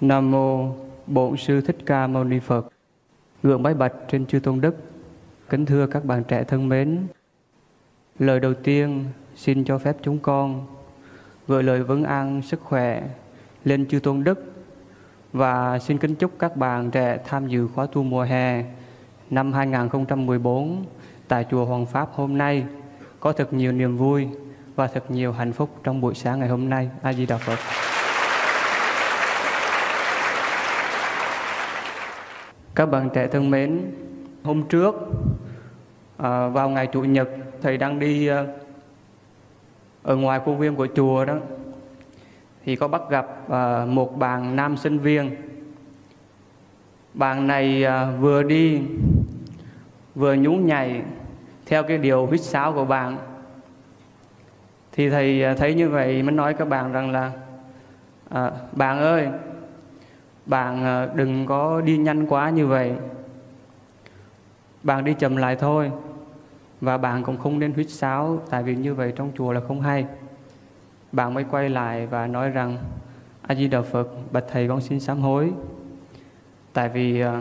Nam mô Bổn sư Thích Ca Mâu Ni Phật. Gượng bái bạch trên chư tôn đức. Kính thưa các bạn trẻ thân mến. Lời đầu tiên, xin cho phép chúng con gửi lời vấn an sức khỏe lên chư tôn đức và xin kính chúc các bạn trẻ tham dự khóa tu mùa hè năm 2014 tại chùa Hoàng Pháp hôm nay có thật nhiều niềm vui và thật nhiều hạnh phúc trong buổi sáng ngày hôm nay. A Di Đà Phật. Các bạn trẻ thân mến, hôm trước à, vào ngày chủ nhật thầy đang đi à, ở ngoài khuôn viên của chùa đó thì có bắt gặp à, một bạn nam sinh viên. Bạn này à, vừa đi vừa nhún nhảy theo cái điều huýt sáo của bạn. Thì thầy à, thấy như vậy mới nói các bạn rằng là à, bạn ơi bạn ờ, đừng có đi nhanh quá như vậy. Bạn đi chậm lại thôi. Và bạn cũng không nên huýt sáo, tại vì như vậy trong chùa là không hay. Bạn mới quay lại và nói rằng, a di đà phật, bạch thầy con xin sám hối. Tại vì ờ,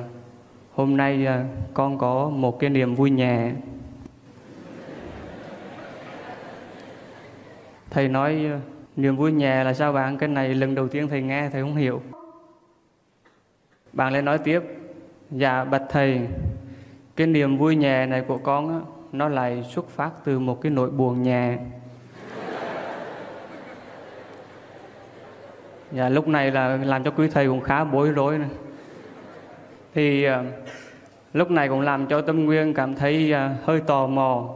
hôm nay ờ, con có một cái niềm vui nhẹ. Thầy nói, niềm vui nhẹ là sao bạn? Cái này lần đầu tiên thầy nghe, thầy không hiểu bạn lại nói tiếp Dạ bạch thầy Cái niềm vui nhẹ này của con á, Nó lại xuất phát từ một cái nỗi buồn nhẹ Dạ lúc này là làm cho quý thầy cũng khá bối rối này. Thì uh, lúc này cũng làm cho Tâm Nguyên cảm thấy uh, hơi tò mò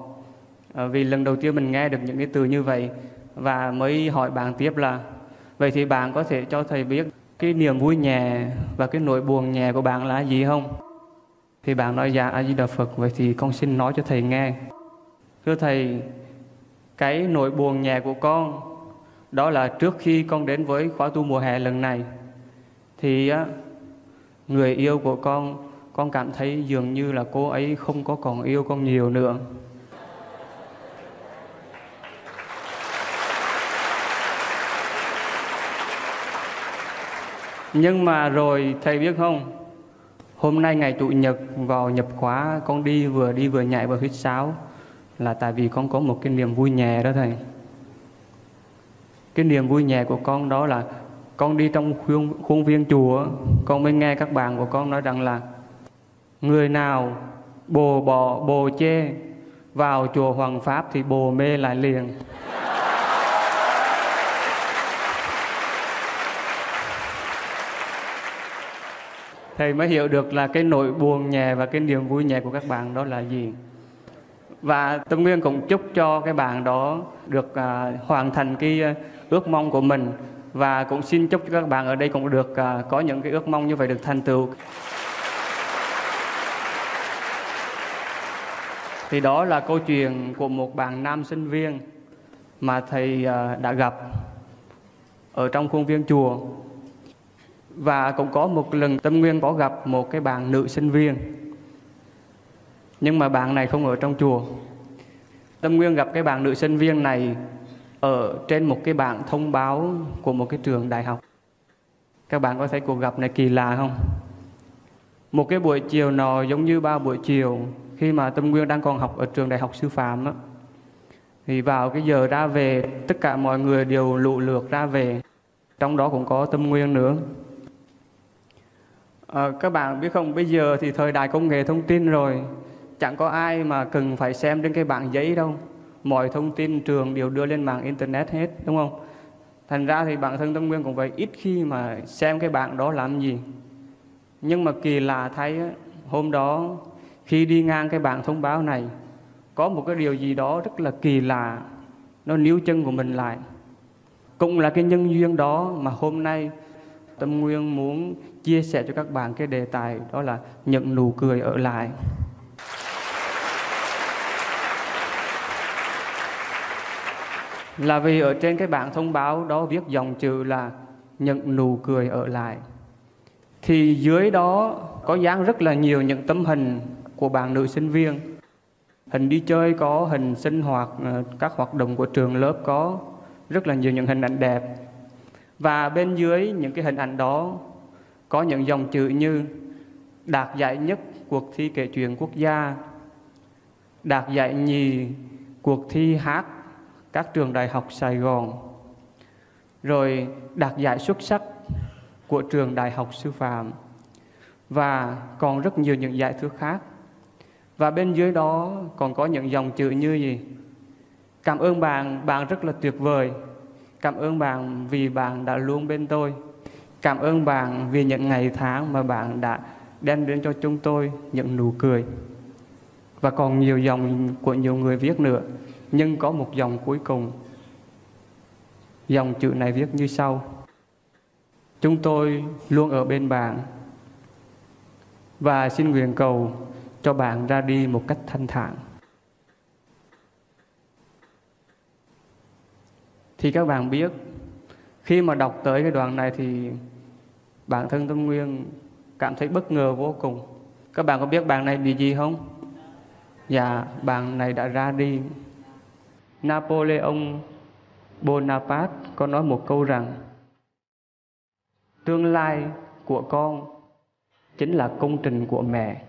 uh, Vì lần đầu tiên mình nghe được những cái từ như vậy Và mới hỏi bạn tiếp là Vậy thì bạn có thể cho thầy biết cái niềm vui nhẹ và cái nỗi buồn nhẹ của bạn là gì không? Thì bạn nói dạ A Di Đà Phật vậy thì con xin nói cho thầy nghe. Thưa thầy, cái nỗi buồn nhẹ của con đó là trước khi con đến với khóa tu mùa hè lần này thì á, người yêu của con con cảm thấy dường như là cô ấy không có còn yêu con nhiều nữa. Nhưng mà rồi thầy biết không? Hôm nay ngày chủ nhật vào nhập khóa Con đi vừa đi vừa nhảy vừa hít sáo. Là tại vì con có một cái niềm vui nhẹ đó thầy. Cái niềm vui nhẹ của con đó là Con đi trong khuôn, khuôn viên chùa Con mới nghe các bạn của con nói rằng là Người nào bồ bò bồ chê Vào chùa Hoàng Pháp thì bồ mê lại liền. Thầy mới hiểu được là cái nỗi buồn nhẹ và cái niềm vui nhẹ của các bạn đó là gì. Và tâm nguyên cũng chúc cho cái bạn đó được à, hoàn thành cái à, ước mong của mình. Và cũng xin chúc cho các bạn ở đây cũng được à, có những cái ước mong như vậy được thành tựu. Thì đó là câu chuyện của một bạn nam sinh viên mà thầy à, đã gặp ở trong khuôn viên chùa và cũng có một lần Tâm Nguyên có gặp một cái bạn nữ sinh viên. Nhưng mà bạn này không ở trong chùa. Tâm Nguyên gặp cái bạn nữ sinh viên này Ở trên một cái bảng thông báo của một cái trường đại học. Các bạn có thấy cuộc gặp này kỳ lạ không? Một cái buổi chiều nọ giống như ba buổi chiều, Khi mà Tâm Nguyên đang còn học ở trường đại học sư phạm á, Thì vào cái giờ ra về, Tất cả mọi người đều lụ lượt ra về. Trong đó cũng có Tâm Nguyên nữa. À, các bạn biết không, bây giờ thì thời đại công nghệ thông tin rồi, chẳng có ai mà cần phải xem trên cái bảng giấy đâu. Mọi thông tin trường đều đưa lên mạng internet hết, đúng không? Thành ra thì bản thân Tâm Nguyên cũng vậy, ít khi mà xem cái bảng đó làm gì. Nhưng mà kỳ lạ thấy hôm đó khi đi ngang cái bảng thông báo này, có một cái điều gì đó rất là kỳ lạ, nó níu chân của mình lại. Cũng là cái nhân duyên đó mà hôm nay Tâm Nguyên muốn chia sẻ cho các bạn cái đề tài đó là nhận nụ cười ở lại. Là vì ở trên cái bảng thông báo đó viết dòng chữ là nhận nụ cười ở lại. Thì dưới đó có dán rất là nhiều những tấm hình của bạn nữ sinh viên. Hình đi chơi có, hình sinh hoạt, ờ, các hoạt động của trường lớp có, rất là nhiều những hình ảnh đẹp và bên dưới những cái hình ảnh đó có những dòng chữ như đạt giải nhất cuộc thi kể chuyện quốc gia, đạt giải nhì cuộc thi hát các trường đại học Sài Gòn, rồi đạt giải xuất sắc của trường đại học sư phạm và còn rất nhiều những giải thưởng khác. Và bên dưới đó còn có những dòng chữ như gì? Cảm ơn bạn, bạn rất là tuyệt vời. Cảm ơn bạn vì bạn đã luôn bên tôi. Cảm ơn bạn vì những ngày tháng mà bạn đã đem đến cho chúng tôi những nụ cười. Và còn nhiều dòng của nhiều người viết nữa. Nhưng có một dòng cuối cùng. Dòng chữ này viết như sau. Chúng tôi luôn ở bên bạn và xin nguyện cầu cho bạn ra đi một cách thanh thản. Thì các bạn biết, khi mà đọc tới cái đoạn này thì bản thân Tâm Nguyên cảm thấy bất ngờ vô cùng. Các bạn có biết bạn này bị gì không? Dạ, bạn này đã ra đi. Napoleon Bonaparte có nói một câu rằng Tương lai của con chính là công trình của mẹ.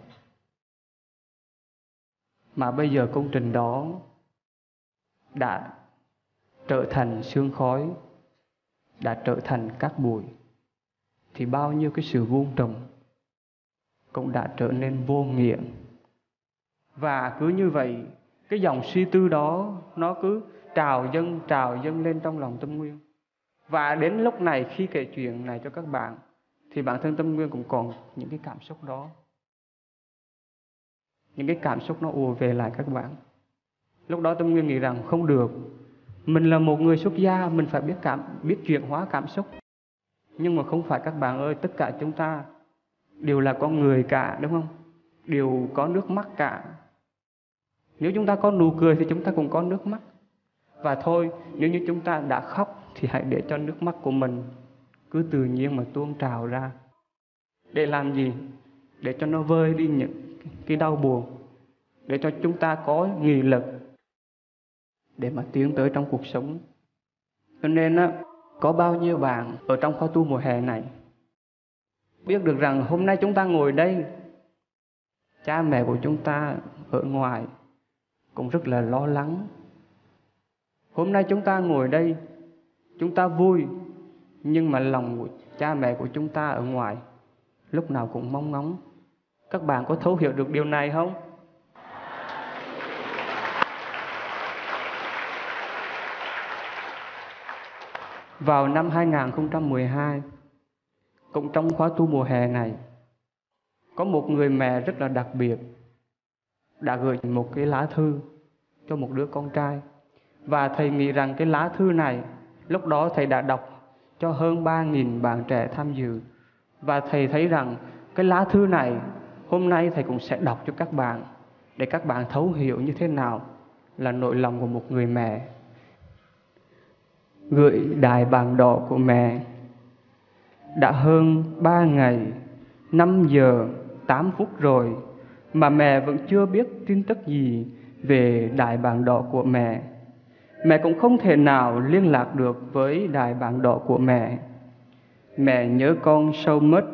Mà bây giờ công trình đó đã trở thành sương khói, đã trở thành cát bụi, thì bao nhiêu cái sự vuông trồng cũng đã trở nên vô nghĩa. Và cứ như vậy, cái dòng suy tư đó nó cứ trào dâng trào dâng lên trong lòng tâm nguyên. Và đến lúc này khi kể chuyện này cho các bạn thì bản thân tâm nguyên cũng còn những cái cảm xúc đó. Những cái cảm xúc nó ùa về lại các bạn. Lúc đó tâm nguyên nghĩ rằng không được. Mình là một người xuất gia, mình phải biết cảm biết chuyển hóa cảm xúc. Nhưng mà không phải các bạn ơi, tất cả chúng ta đều là con người cả, đúng không? Đều có nước mắt cả. Nếu chúng ta có nụ cười thì chúng ta cũng có nước mắt. Và thôi, nếu như chúng ta đã khóc thì hãy để cho nước mắt của mình cứ tự nhiên mà tuôn trào ra. Để làm gì? Để cho nó vơi đi những cái đau buồn. Để cho chúng ta có nghị lực để mà tiến tới trong cuộc sống. Cho nên á, có bao nhiêu bạn ở trong khóa tu mùa hè này biết được rằng hôm nay chúng ta ngồi đây cha mẹ của chúng ta ở ngoài cũng rất là lo lắng. Hôm nay chúng ta ngồi đây chúng ta vui nhưng mà lòng của cha mẹ của chúng ta ở ngoài lúc nào cũng mong ngóng. Các bạn có thấu hiểu được điều này không? Vào năm 2012 cũng trong khóa tu mùa hè này, có một người mẹ rất là đặc biệt đã gửi một cái lá thư cho một đứa con trai. Và thầy nghĩ rằng cái lá thư này, lúc đó thầy đã đọc cho hơn 3.000 bạn trẻ tham dự. Và thầy thấy rằng cái lá thư này, hôm nay thầy cũng sẽ đọc cho các bạn để các bạn thấu hiểu như thế nào là nội lòng của một người mẹ gửi đài bàn đỏ của mẹ đã hơn ba ngày năm giờ tám phút rồi mà mẹ vẫn chưa biết tin tức gì về đài bàn đỏ của mẹ mẹ cũng không thể nào liên lạc được với đài bàn đỏ của mẹ. Mẹ nhớ con sâu mất,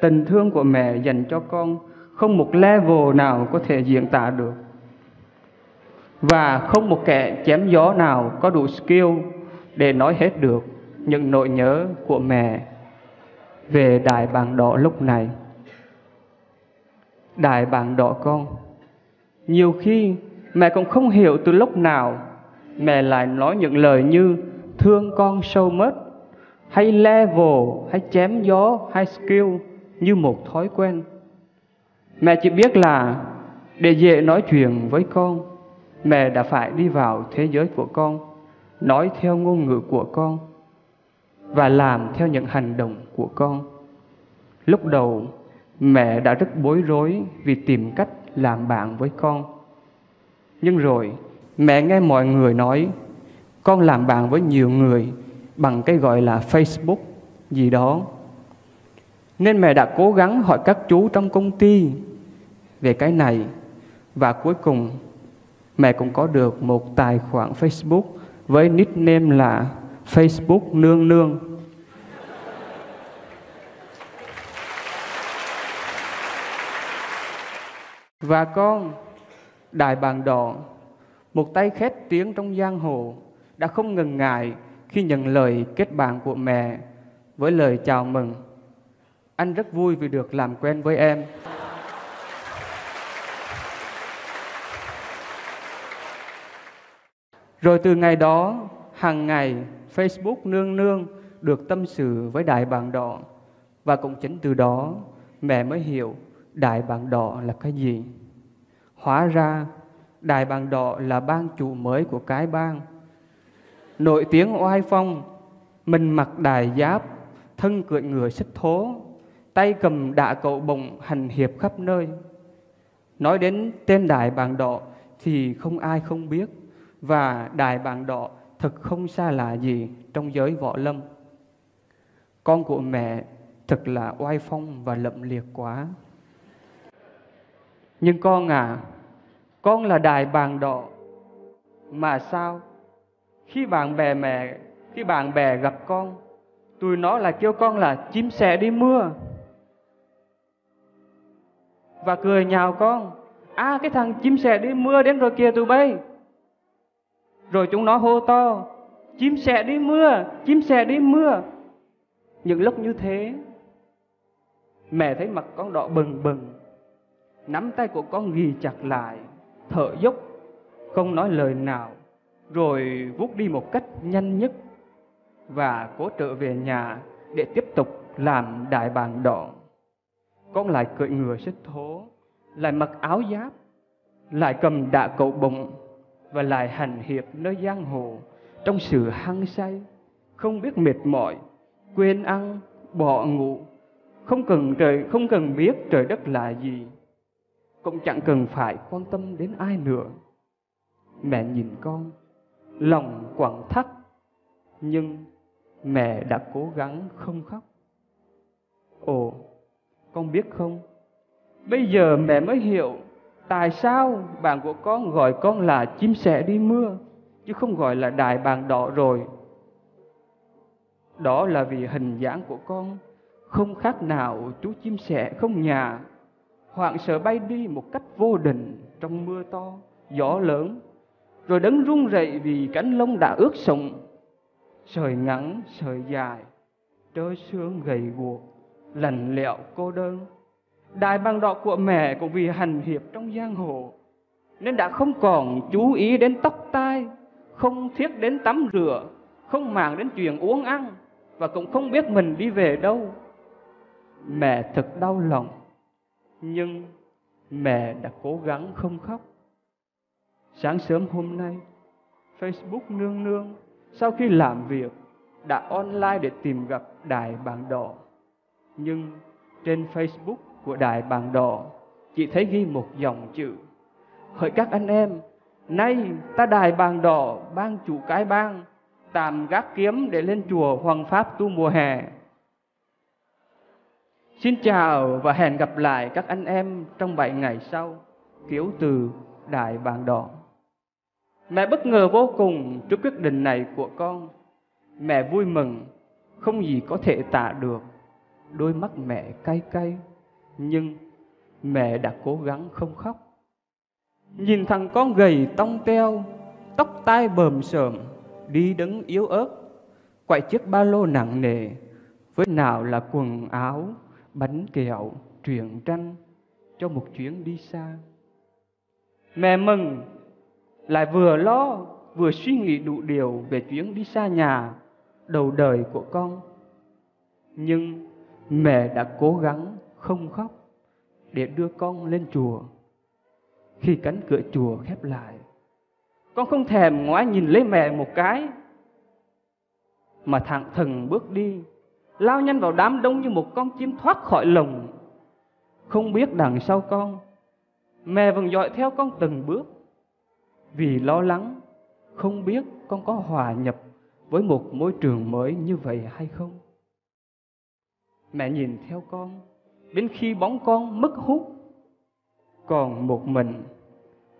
tình thương của mẹ dành cho con không một level nào có thể diễn tả được. Và không một kẻ chém gió nào có đủ skill để nói hết được những nỗi nhớ của mẹ về đài bàng đỏ lúc này. Đài bàng đỏ con, nhiều khi mẹ cũng không hiểu từ lúc nào mẹ lại nói những lời như thương con sâu mất hay level hay chém gió hay skill như một thói quen mẹ chỉ biết là để dễ nói chuyện với con mẹ đã phải đi vào thế giới của con nói theo ngôn ngữ của con và làm theo những hành động của con. Lúc đầu, mẹ đã rất bối rối vì tìm cách làm bạn với con. Nhưng rồi, Mẹ nghe mọi người nói, con làm bạn với nhiều người bằng cái gọi là Facebook gì đó. Nên mẹ đã cố gắng hỏi các chú trong công ty về cái này. Và cuối cùng, mẹ cũng có được một tài khoản Facebook với nickname là Facebook Nương Nương. Và con, Đại Bàng Đỏ, một tay khét tiếng trong giang hồ, đã không ngần ngại khi nhận lời kết bạn của mẹ với lời chào mừng. Anh rất vui vì được làm quen với em. Rồi từ ngày đó, hàng ngày Facebook nương nương được tâm sự với đại bàng đỏ và cũng chính từ đó mẹ mới hiểu đại bàng đỏ là cái gì. Hóa ra đại bàng đỏ là bang chủ mới của cái bang. Nổi tiếng oai phong, mình mặc đài giáp, thân cưỡi ngựa xích thố, tay cầm đạ cậu bồng hành hiệp khắp nơi. Nói đến tên đại bàng đỏ thì không ai không biết và đại bàng đỏ thật không xa lạ gì trong giới võ lâm. Con của mẹ thật là oai phong và lậm liệt quá. Nhưng con à, con là đài bàn đỏ. Mà sao? Khi bạn bè mẹ, khi bạn bè gặp con, tụi nó lại kêu con là chim sẻ đi mưa. Và cười nhào con. À cái thằng chim sẻ đi mưa đến rồi kìa tụi bay. Rồi chúng nó hô to, chim sẻ đi mưa, chim sẻ đi mưa. Những lúc như thế, mẹ thấy mặt con đỏ bừng bừng, nắm tay của con ghi chặt lại, thở dốc, không nói lời nào, rồi vút đi một cách nhanh nhất và cố trở về nhà để tiếp tục làm đại bàng đỏ. Con lại cưỡi ngựa xích thố, lại mặc áo giáp, lại cầm đạ cậu bụng và lại hành hiệp nơi giang hồ trong sự hăng say, không biết mệt mỏi, quên ăn, bỏ ngủ, không cần trời không cần biết trời đất là gì, cũng chẳng cần phải quan tâm đến ai nữa. Mẹ nhìn con, lòng quặn thắt, nhưng mẹ đã cố gắng không khóc. Ồ, con biết không? Bây giờ mẹ mới hiểu tại sao bạn của con gọi con là chim sẻ đi mưa, chứ không gọi là đại bàng đỏ rồi. Đó là vì hình dáng của con không khác nào chú chim sẻ không nhà, hoảng sợ bay đi một cách vô định trong mưa to, gió lớn, rồi đấng run rẩy vì cánh lông đã ướt sũng, sợi ngắn, sợi dài, trơ xương gầy guộc, lạnh lẽo cô đơn. Đại bàng đỏ của mẹ cũng vì hành hiệp trong giang hồ, nên đã không còn chú ý đến tóc tai, không thiết đến tắm rửa, không màng đến chuyện uống ăn, và cũng không biết mình đi về đâu. Mẹ thật đau lòng, nhưng mẹ đã cố gắng không khóc. Sáng sớm hôm nay, Facebook nương nương sau khi làm việc đã online để tìm gặp Đại Bàng Đỏ. Nhưng trên Facebook của Đại Bàng Đỏ chỉ thấy ghi một dòng chữ. Hỡi các anh em, nay ta Đại Bàng Đỏ ban chủ cái bang tạm gác kiếm để lên chùa Hoàng Pháp tu mùa hè. Xin chào và hẹn gặp lại các anh em trong 7 ngày sau, kiểu từ Đại Bàng Đỏ. Mẹ bất ngờ vô cùng trước quyết định này của con. Mẹ vui mừng, không gì có thể tả được. Đôi mắt mẹ cay cay, nhưng mẹ đã cố gắng không khóc. Nhìn thằng con gầy tông teo, tóc tai bờm sờm, đi đứng yếu ớt, quậy chiếc ba lô nặng nề, với nào là quần áo, bánh kẹo, truyện tranh cho một chuyến đi xa. Mẹ mừng, lại vừa lo, vừa suy nghĩ đủ điều về chuyến đi xa nhà, đầu đời của con. Nhưng mẹ đã cố gắng không khóc để đưa con lên chùa. Khi cánh cửa chùa khép lại, con không thèm ngoái nhìn lấy mẹ một cái Mà thẳng thừng bước đi Lao nhanh vào đám đông như một con chim thoát khỏi lồng Không biết đằng sau con Mẹ vẫn dõi theo con từng bước Vì lo lắng Không biết con có hòa nhập Với một môi trường mới như vậy hay không Mẹ nhìn theo con Đến khi bóng con mất hút Còn một mình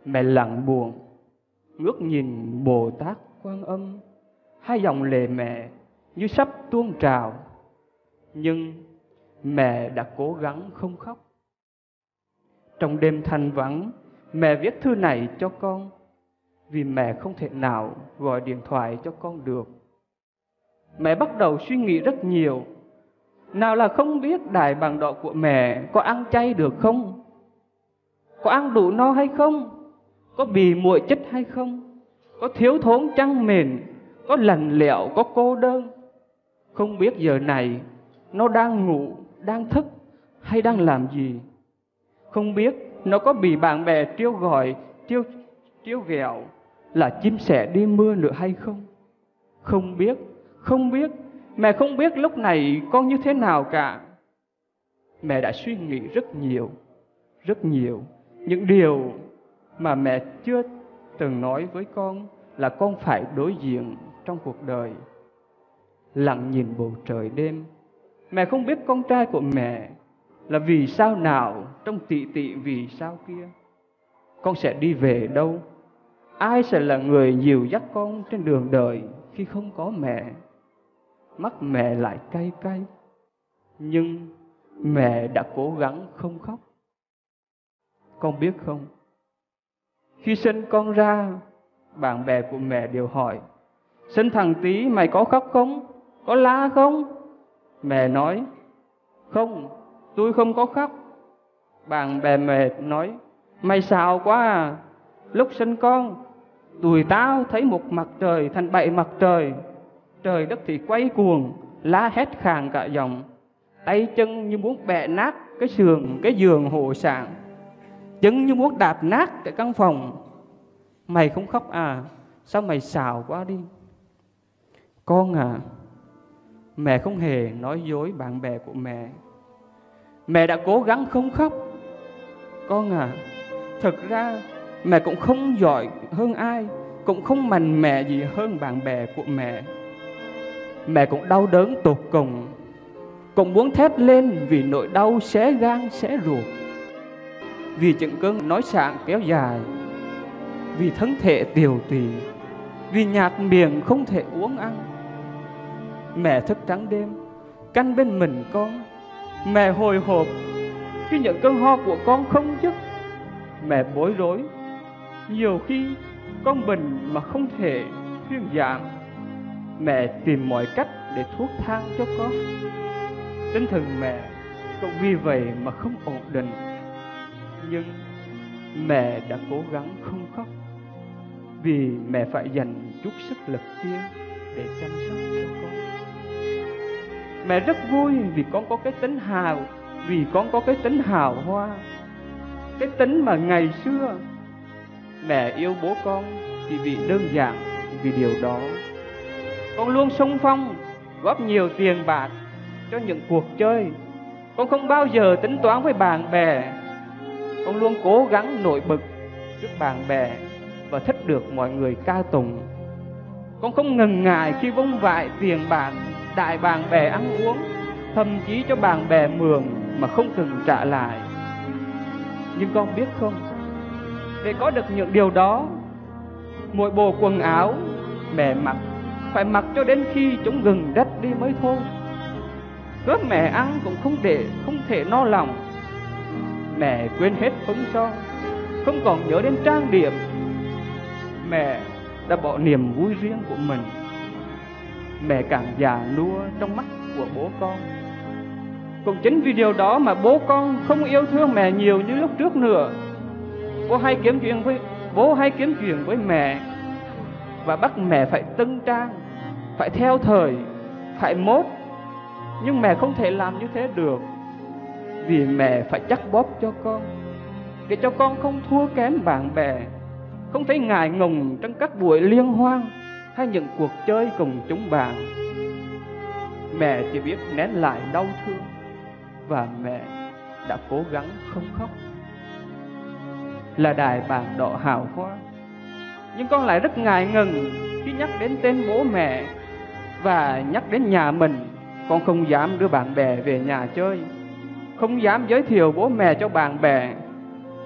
Mẹ lặng buồn ngước nhìn Bồ Tát Quan Âm, hai dòng lệ mẹ như sắp tuôn trào. Nhưng mẹ đã cố gắng không khóc. Trong đêm thanh vắng, mẹ viết thư này cho con vì mẹ không thể nào gọi điện thoại cho con được. Mẹ bắt đầu suy nghĩ rất nhiều. Nào là không biết đại bằng đọ của mẹ có ăn chay được không? Có ăn đủ no hay không? Có bị muội chất hay không? Có thiếu thốn chăng mền? Có lành lẹo, có cô đơn? Không biết giờ này nó đang ngủ, đang thức hay đang làm gì? Không biết nó có bị bạn bè trêu gọi, trêu, trêu ghẹo là chim sẻ đi mưa nữa hay không? Không biết, không biết, mẹ không biết lúc này con như thế nào cả. Mẹ đã suy nghĩ rất nhiều, rất nhiều, những điều mà mẹ chưa từng nói với con là con phải đối diện trong cuộc đời. Lặng nhìn bầu trời đêm, mẹ không biết con trai của mẹ là vì sao nào trong tị tị vì sao kia. Con sẽ đi về đâu? Ai sẽ là người dìu dắt con trên đường đời khi không có mẹ? Mắt mẹ lại cay cay, nhưng mẹ đã cố gắng không khóc. Con biết không? Khi sinh con ra, bạn bè của mẹ đều hỏi, sinh thằng tí mày có khóc không? Có la không? Mẹ nói, không, tôi không có khóc. Bạn bè mẹ nói, mày xạo quá à, lúc sinh con, tụi tao thấy một mặt trời thành bảy mặt trời, trời đất thì quay cuồng, lá hét khàn cả giọng, tay chân như muốn bẻ nát cái sườn, cái giường hộ sạn, chân như muốn đạp nát cái căn phòng. Mày không khóc à, sao mày xào quá đi? Con à, mẹ không hề nói dối bạn bè của mẹ. Mẹ đã cố gắng không khóc. Con à, thật ra mẹ cũng không giỏi hơn ai, cũng không mạnh mẽ gì hơn bạn bè của mẹ. Mẹ cũng đau đớn tột cùng, cũng muốn thét lên vì nỗi đau xé gan xé ruột. Vì chứng cơn nói sạng kéo dài, vì thân thể tiều tùy, vì nhạt miệng không thể uống ăn. Mẹ thức trắng đêm, canh bên mình con, mẹ hồi hộp khi những cơn ho của con không dứt. Mẹ bối rối, nhiều khi con bình mà không thể thuyên giảm. Mẹ tìm mọi cách để thuốc thang cho con. Tinh thần mẹ cũng vì vậy mà không ổn định. Nhưng mẹ đã cố gắng không khóc vì mẹ phải dành chút sức lực kia để chăm sóc cho con. Mẹ rất vui vì con có cái tính hào, vì con có cái tính hào hoa. Cái tính mà ngày xưa mẹ yêu bố con chỉ vì đơn giản vì điều đó. Con luôn sung phong, góp nhiều tiền bạc cho những cuộc chơi. Con không bao giờ tính toán với bạn bè. Con luôn cố gắng nổi bật trước bạn bè và thích được mọi người ca tụng. Con không ngần ngại khi vung vại tiền bạc đại bạn bè ăn uống, thậm chí cho bạn bè mượn mà không cần trả lại. Nhưng con biết không, để có được những điều đó, mỗi bộ quần áo mẹ mặc phải mặc cho đến khi chúng gần đất đi mới thôi. Cơm mẹ ăn cũng không để không thể no lòng. Mẹ quên hết phấn son, không còn nhớ đến trang điểm. Mẹ đã bỏ niềm vui riêng của mình. Mẹ càng già nua trong mắt của bố con. Cũng chính vì điều đó mà bố con không yêu thương mẹ nhiều như lúc trước nữa. Bố hay kiếm chuyện với bố hay kiếm chuyện với mẹ. Và bắt mẹ phải tân trang phải theo thời phải mốt nhưng mẹ không thể làm như thế được vì mẹ phải chắc bóp cho con để cho con không thua kém bạn bè không thấy ngại ngùng trong các buổi liên hoan hay những cuộc chơi cùng chúng bạn. Mẹ chỉ biết nén lại đau thương và mẹ đã cố gắng không khóc. Là đài bàn đỏ hào hoa, nhưng con lại rất ngại ngần khi nhắc đến tên bố mẹ và nhắc đến nhà mình. Con không dám đưa bạn bè về nhà chơi, không dám giới thiệu bố mẹ cho bạn bè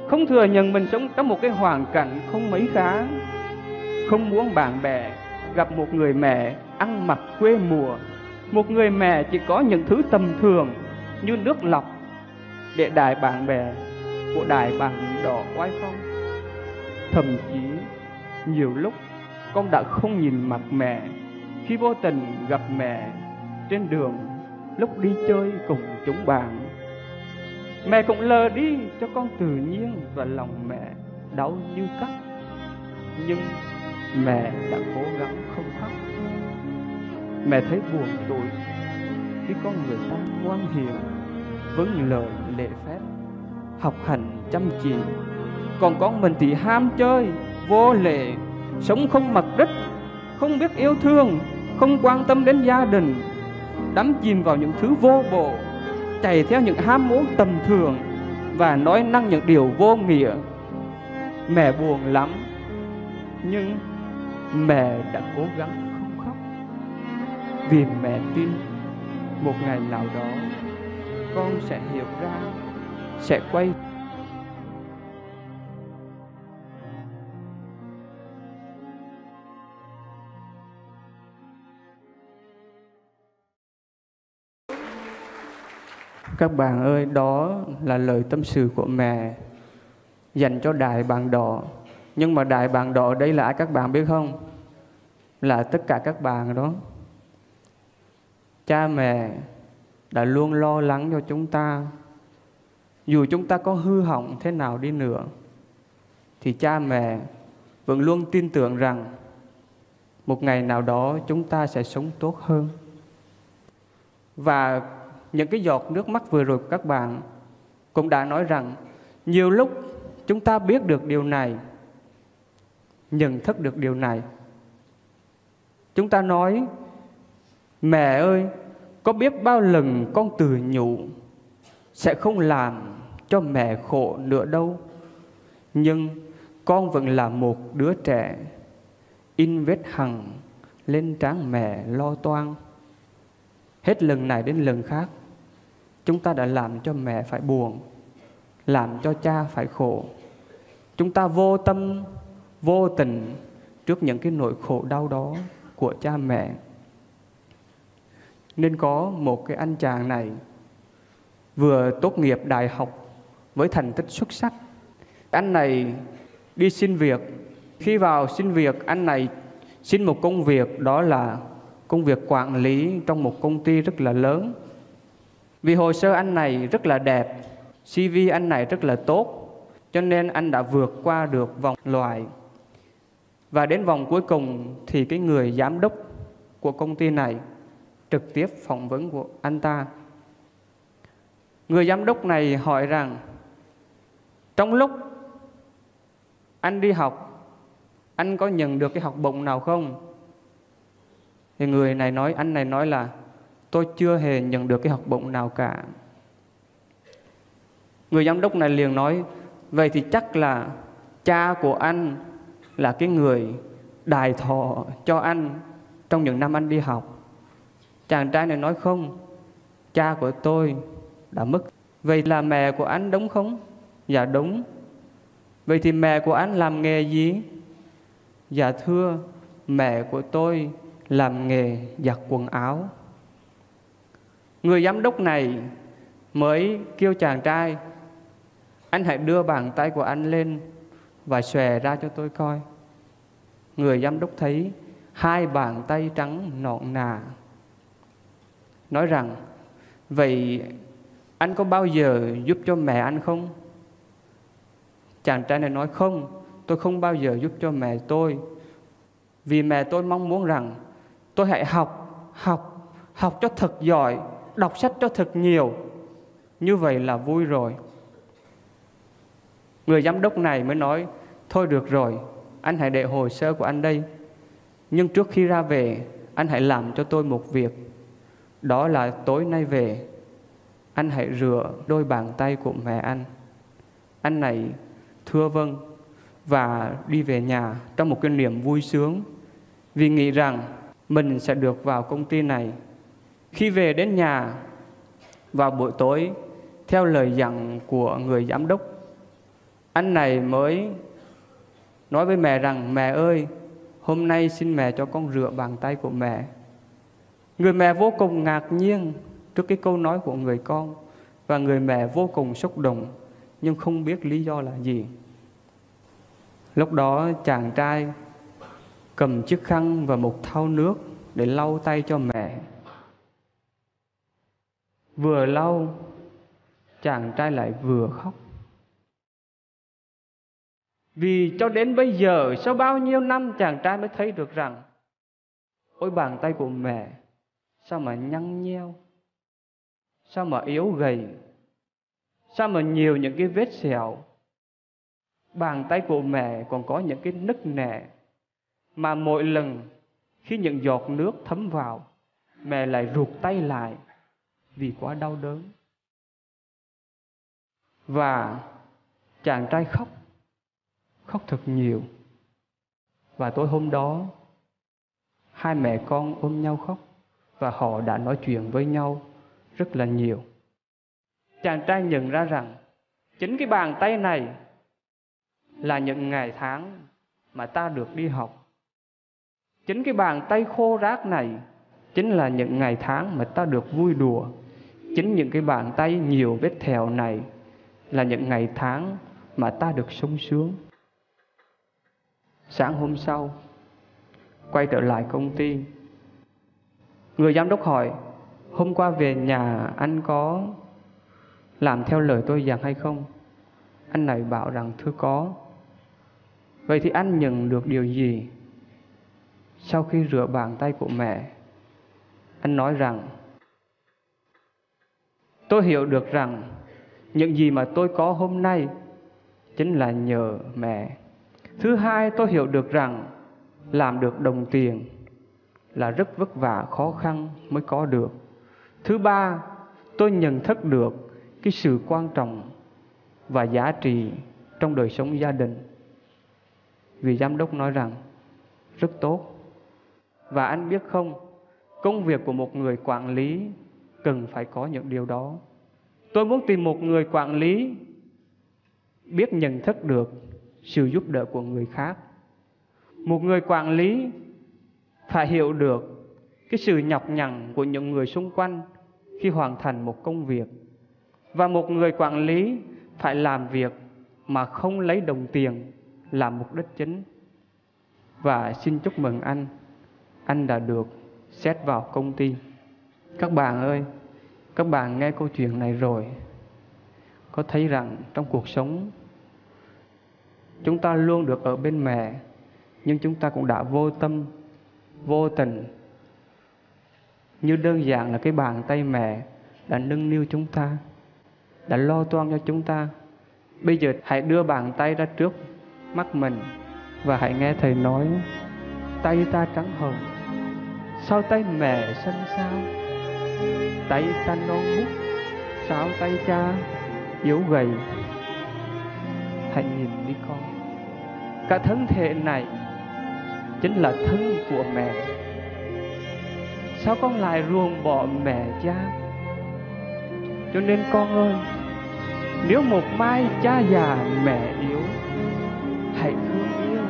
không thừa nhận mình sống trong một cái hoàn cảnh không mấy khá không muốn bạn bè gặp một người mẹ ăn mặc quê mùa một người mẹ chỉ có những thứ tầm thường như nước lọc để đại bạn bè của đài bằng đỏ oai phong. Thậm chí nhiều lúc con đã không nhìn mặt mẹ khi vô tình gặp mẹ trên đường lúc đi chơi cùng chúng bạn. Mẹ cũng lờ đi cho con tự nhiên và lòng mẹ đau như cắt. Nhưng mẹ đã cố gắng không khóc. Mẹ thấy buồn tuổi khi con người ta ngoan hiền, vâng lời lễ phép, học hành chăm chỉ. Còn con mình thì ham chơi, vô lệ, sống không mặc đất, không biết yêu thương, không quan tâm đến gia đình, đắm chìm vào những thứ vô bổ, chạy theo những ham muốn tầm thường và nói năng những điều vô nghĩa. Mẹ buồn lắm, nhưng mẹ đã cố gắng không khóc vì mẹ tin một ngày nào đó con sẽ hiểu ra sẽ quay Các bạn ơi, đó là lời tâm sự của mẹ dành cho đại bàng đỏ. Nhưng mà đại bàng đỏ đây là ai các bạn biết không? Là tất cả các bạn đó. Cha mẹ đã luôn lo lắng cho chúng ta. Dù chúng ta có hư hỏng thế nào đi nữa, thì cha mẹ vẫn luôn tin tưởng rằng một ngày nào đó chúng ta sẽ sống tốt hơn. Và những cái giọt nước mắt vừa rồi của các bạn cũng đã nói rằng nhiều lúc chúng ta biết được điều này, nhận thức được điều này. Chúng ta nói, mẹ ơi, có biết bao lần con từ nhủ sẽ không làm cho mẹ khổ nữa đâu. Nhưng con vẫn là một đứa trẻ in vết hằn lên trán mẹ lo toan. Hết lần này đến lần khác, chúng ta đã làm cho mẹ phải buồn, làm cho cha phải khổ. Chúng ta vô tâm, vô tình trước những cái nỗi khổ đau đó của cha mẹ. Nên có một cái anh chàng này vừa tốt nghiệp đại học với thành tích xuất sắc. Anh này đi xin việc. Khi vào xin việc, anh này xin một công việc đó là công việc quản lý trong một công ty rất là lớn. Vì hồ sơ anh này rất là đẹp, CV anh này rất là tốt, cho nên anh đã vượt qua được vòng loại. Và đến vòng cuối cùng thì cái người giám đốc của công ty này trực tiếp phỏng vấn của anh ta. Người giám đốc này hỏi rằng trong lúc anh đi học anh có nhận được cái học bổng nào không? Thì người này nói, anh này nói là tôi chưa hề nhận được cái học bổng nào cả. Người giám đốc này liền nói, vậy thì chắc là cha của anh là cái người đài thọ cho anh trong những năm anh đi học. Chàng trai này nói không, cha của tôi đã mất. Vậy là mẹ của anh đúng không? Dạ đúng. Vậy thì mẹ của anh làm nghề gì? Dạ thưa, mẹ của tôi làm nghề giặt quần áo. Người giám đốc này mới kêu chàng trai, Anh hãy đưa bàn tay của anh lên Và xòe ra cho tôi coi. Người giám đốc thấy Hai bàn tay trắng nọn nà, Nói rằng, Vậy anh có bao giờ giúp cho mẹ anh không? Chàng trai này nói, không, Tôi không bao giờ giúp cho mẹ tôi. Vì mẹ tôi mong muốn rằng Tôi hãy học Học Học cho thật giỏi. Đọc sách cho thật nhiều. Như vậy là vui rồi. Người giám đốc này mới nói, Thôi được rồi, Anh hãy để hồ sơ của anh đây. Nhưng trước khi ra về, Anh hãy làm cho tôi một việc. Đó là tối nay về, Anh hãy rửa đôi bàn tay của mẹ anh. Anh này, thưa vâng và đi về nhà trong một cái niềm vui sướng. Vì nghĩ rằng mình sẽ được vào công ty này. Khi về đến nhà vào buổi tối theo lời dặn của người giám đốc, anh này mới nói với mẹ rằng mẹ ơi, hôm nay xin mẹ cho con rửa bàn tay của mẹ. Người mẹ vô cùng ngạc nhiên trước cái câu nói của người con và người mẹ vô cùng xúc động nhưng không biết lý do là gì. Lúc đó chàng trai cầm chiếc khăn và một thau nước để lau tay cho mẹ. Vừa lau, chàng trai lại vừa khóc. Vì cho đến bây giờ, sau bao nhiêu năm chàng trai mới thấy được rằng Ôi bàn tay của mẹ, sao mà nhăn nheo, sao mà yếu gầy, sao mà nhiều những cái vết sẹo. Bàn tay của mẹ còn có những cái nứt nẻ, mà mỗi lần khi những giọt nước thấm vào, mẹ lại rụt tay lại vì quá đau đớn. Và chàng trai khóc khóc thật nhiều. Và tối hôm đó, hai mẹ con ôm nhau khóc và họ đã nói chuyện với nhau rất là nhiều. Chàng trai nhận ra rằng chính cái bàn tay này là những ngày tháng mà ta được đi học. Chính cái bàn tay khô rác này chính là những ngày tháng mà ta được vui đùa chính những cái bàn tay nhiều vết thẹo này là những ngày tháng mà ta được sung sướng. Sáng hôm sau, Quay trở lại công ty. Người giám đốc hỏi, Hôm qua về nhà anh có Làm theo lời tôi dặn hay không? Anh này bảo rằng, thưa có. Vậy thì anh nhận được điều gì? Sau khi rửa bàn tay của mẹ, Anh nói rằng Tôi hiểu được rằng Những gì mà tôi có hôm nay Chính là nhờ mẹ Thứ hai, tôi hiểu được rằng làm được đồng tiền là rất vất vả, khó khăn mới có được. Thứ ba, tôi nhận thức được cái sự quan trọng và giá trị trong đời sống gia đình. Vì giám đốc nói rằng rất tốt. Và anh biết không, công việc của một người quản lý cần phải có những điều đó. Tôi muốn tìm một người quản lý biết nhận thức được sự giúp đỡ của người khác. Một người quản lý phải hiểu được cái sự nhọc nhằn của những người xung quanh khi hoàn thành một công việc. Và một người quản lý phải làm việc mà không lấy đồng tiền làm mục đích chính. Và xin chúc mừng anh. Anh đã được xét vào công ty. Các bạn ơi các bạn nghe câu chuyện này rồi, có thấy rằng trong cuộc sống, chúng ta luôn được ở bên mẹ, nhưng chúng ta cũng đã vô tâm, vô tình. Như đơn giản là cái bàn tay mẹ đã nâng niu chúng ta, đã lo toan cho chúng ta. Bây giờ hãy đưa bàn tay ra trước mắt mình và hãy nghe thầy nói, tay ta trắng hồng, sao tay mẹ xanh sao tay xanh non bút sao tay cha, yếu gầy. Hãy nhìn đi con, cả thân thể này chính là thân của mẹ. Sao con lại ruồng bỏ mẹ cha? Cho nên con ơi, nếu một mai cha già mẹ yếu, hãy thương yêu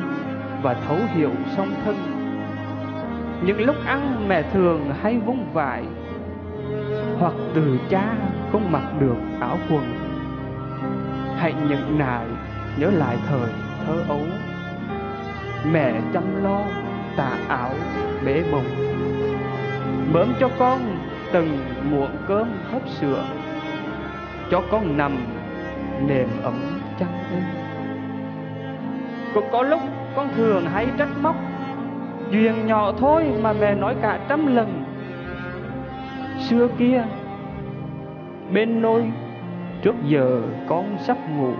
và thấu hiểu song thân. Những lúc ăn mẹ thường hay vung vải hoặc từ cha không mặc được áo quần. Hãy nhận nại, nhớ lại thời thơ ấu. Mẹ chăm lo, tà ảo bế bồng. Mớm cho con từng muộn cơm hấp sữa. Cho con nằm nềm ấm chăn êm. Cũng có lúc con thường hay trách móc. Duyên nhỏ thôi mà mẹ nói cả trăm lần xưa kia. Bên nôi, trước giờ con sắp ngủ.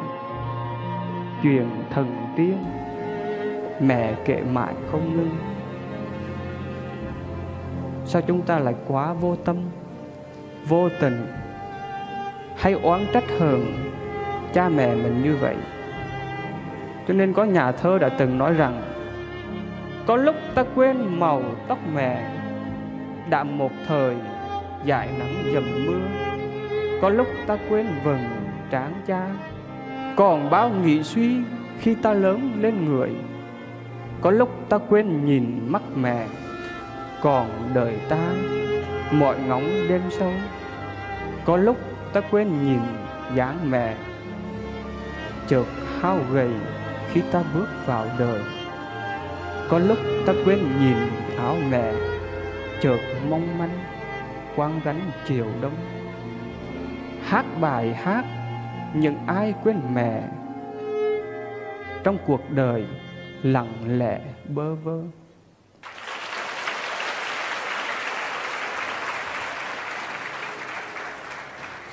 Chuyện thần tiên, mẹ kệ mãi không ngưng. Sao chúng ta lại quá vô tâm, vô tình? Hay oán trách hờn cha mẹ mình như vậy? Cho nên có nhà thơ đã từng nói rằng, có lúc ta quên màu tóc mẹ, đã một thời dại nắng dầm mưa. Có lúc ta quên vầng trán cha, còn bao nghĩ suy khi ta lớn lên người. Có lúc ta quên nhìn mắt mẹ, còn đời ta mọi ngóng đêm sâu có lúc ta quên nhìn dáng mẹ, chợt hao gầy khi ta bước vào đời. Có lúc ta quên nhìn áo mẹ, chợt mong manh quang gánh chiều đông. Hát bài hát những ai quên mẹ? Trong cuộc đời, lặng lẽ, bơ vơ.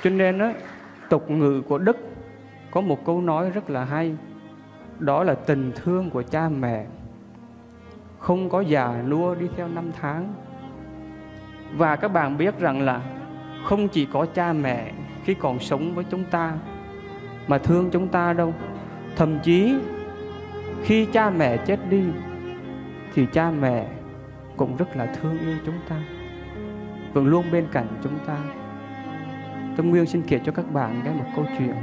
Cho nên á, tục ngữ của đức có một câu nói rất là hay. Đó là tình thương của cha mẹ. Không có già nua đi theo năm tháng và các bạn biết rằng là không chỉ có cha mẹ khi còn sống với chúng ta mà thương chúng ta đâu. Thậm chí khi cha mẹ chết đi thì cha mẹ cũng rất là thương yêu chúng ta, vẫn luôn bên cạnh chúng ta. Tâm Nguyên xin kể cho các bạn nghe một câu chuyện.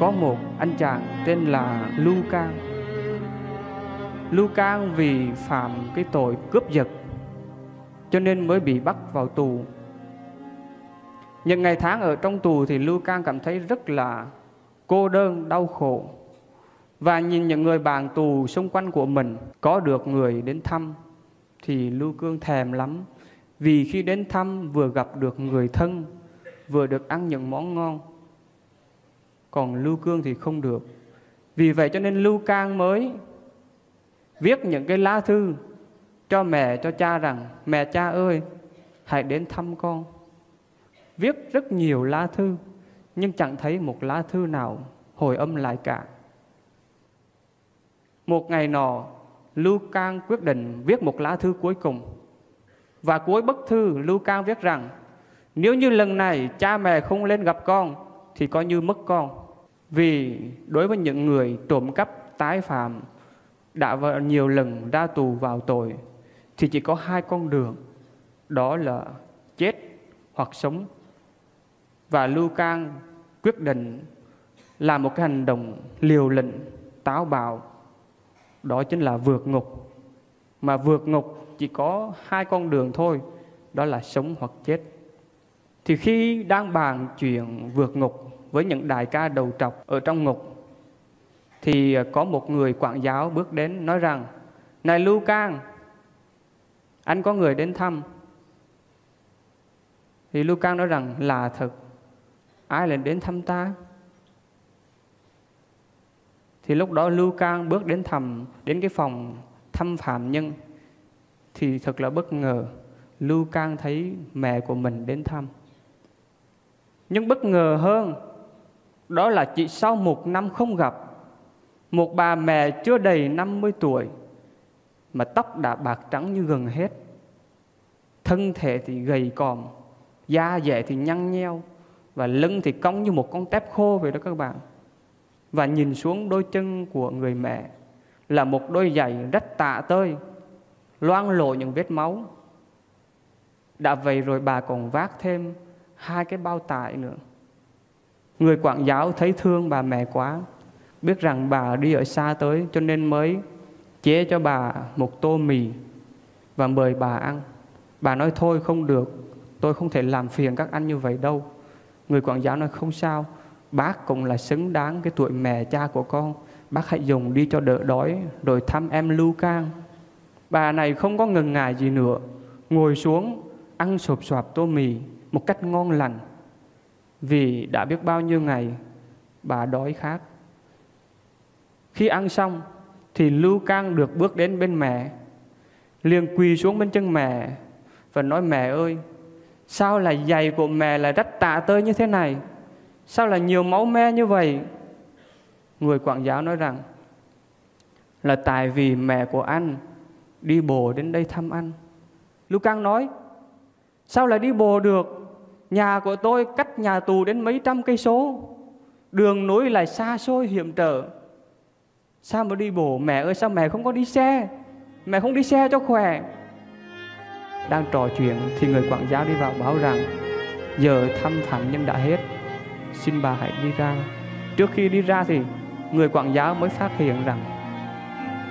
Có một anh chàng tên là Luca Luca vì phạm cái tội cướp giật cho nên mới bị bắt vào tù. Những ngày tháng ở trong tù thì Lưu Cang cảm thấy rất là cô đơn, đau khổ. Và nhìn những người bạn tù xung quanh của mình Có được người đến thăm Thì Lưu Cương thèm lắm. Vì khi đến thăm vừa gặp được người thân Vừa được ăn những món ngon. Còn Lưu Cương thì không được. Vì vậy cho nên Lưu Cang mới viết những cái lá thư cho mẹ, cho cha rằng, mẹ cha ơi, hãy đến thăm con. Viết rất nhiều lá thư, nhưng chẳng thấy một lá thư nào hồi âm lại cả. Một ngày nọ, lưu cang quyết định viết một lá thư cuối cùng. Và cuối bức thư, lưu cang viết rằng, nếu như lần này cha mẹ không lên gặp con, thì coi như mất con. Vì đối với những người trộm cắp, tái phạm, đã nhiều lần ra tù vào tội thì chỉ có hai con đường, đó là chết hoặc sống. Và Lưu Cang quyết định làm một cái hành động liều lĩnh, táo bạo. Đó chính là vượt ngục. Mà vượt ngục chỉ có hai con đường thôi, đó là sống hoặc chết. Thì khi đang bàn chuyện vượt ngục với những đại ca đầu trọc ở trong ngục, thì có một người quản giáo bước đến nói rằng, này lưu cang anh có người đến thăm. Thì lưu nói rằng, là thật. Ai lại đến thăm ta? Thì lúc đó lưu cang bước đến thăm, đến cái phòng thăm phạm nhân. Thì thật là bất ngờ lưu cang thấy mẹ của mình đến thăm. Nhưng bất ngờ hơn, đó là chỉ sau một năm không gặp, một bà mẹ chưa đầy 50 tuổi mà tóc đã bạc trắng như gần hết. Thân thể thì gầy còm, da dẻ thì nhăn nheo và lưng thì cong như một con tép khô vậy đó các bạn. Và nhìn xuống đôi chân của người mẹ là một đôi giày rách tạ tơi, loang lộ những vết máu. Đã vậy rồi bà còn vác thêm hai cái bao tải nữa. Người quản giáo thấy thương bà mẹ quá, biết rằng bà đi ở xa tới cho nên mới chế cho bà một tô mì và mời bà ăn. Bà nói thôi không được, tôi không thể làm phiền các anh như vậy đâu. Người quản giáo nói không sao, bác cũng là xứng đáng cái tuổi mẹ cha của con. Bác hãy dùng đi cho đỡ đói rồi thăm em Lưu Cang. Bà này không có ngần ngại gì nữa, ngồi xuống ăn sộp soạp tô mì một cách ngon lành. Vì đã biết bao nhiêu ngày bà đói khát. Khi ăn xong thì Lưu Cang được bước đến bên mẹ, liền quỳ xuống bên chân mẹ và nói mẹ ơi, sao là giày của mẹ là rách tạ tơi như thế này? Sao là nhiều máu me như vậy? Người quản giáo nói rằng là tại vì mẹ của anh đi bộ đến đây thăm anh. Lưu Cang nói, sao lại đi bộ được? Nhà của tôi cách nhà tù đến mấy trăm cây số, đường núi lại xa xôi hiểm trở Sao mà đi bộ Mẹ ơi, sao mẹ không có đi xe? Mẹ không đi xe cho khỏe? Đang trò chuyện thì người quản giáo đi vào báo rằng, Giờ thăm phạm nhân đã hết. Xin bà hãy đi ra. Trước khi đi ra thì, Người quản giáo mới phát hiện rằng,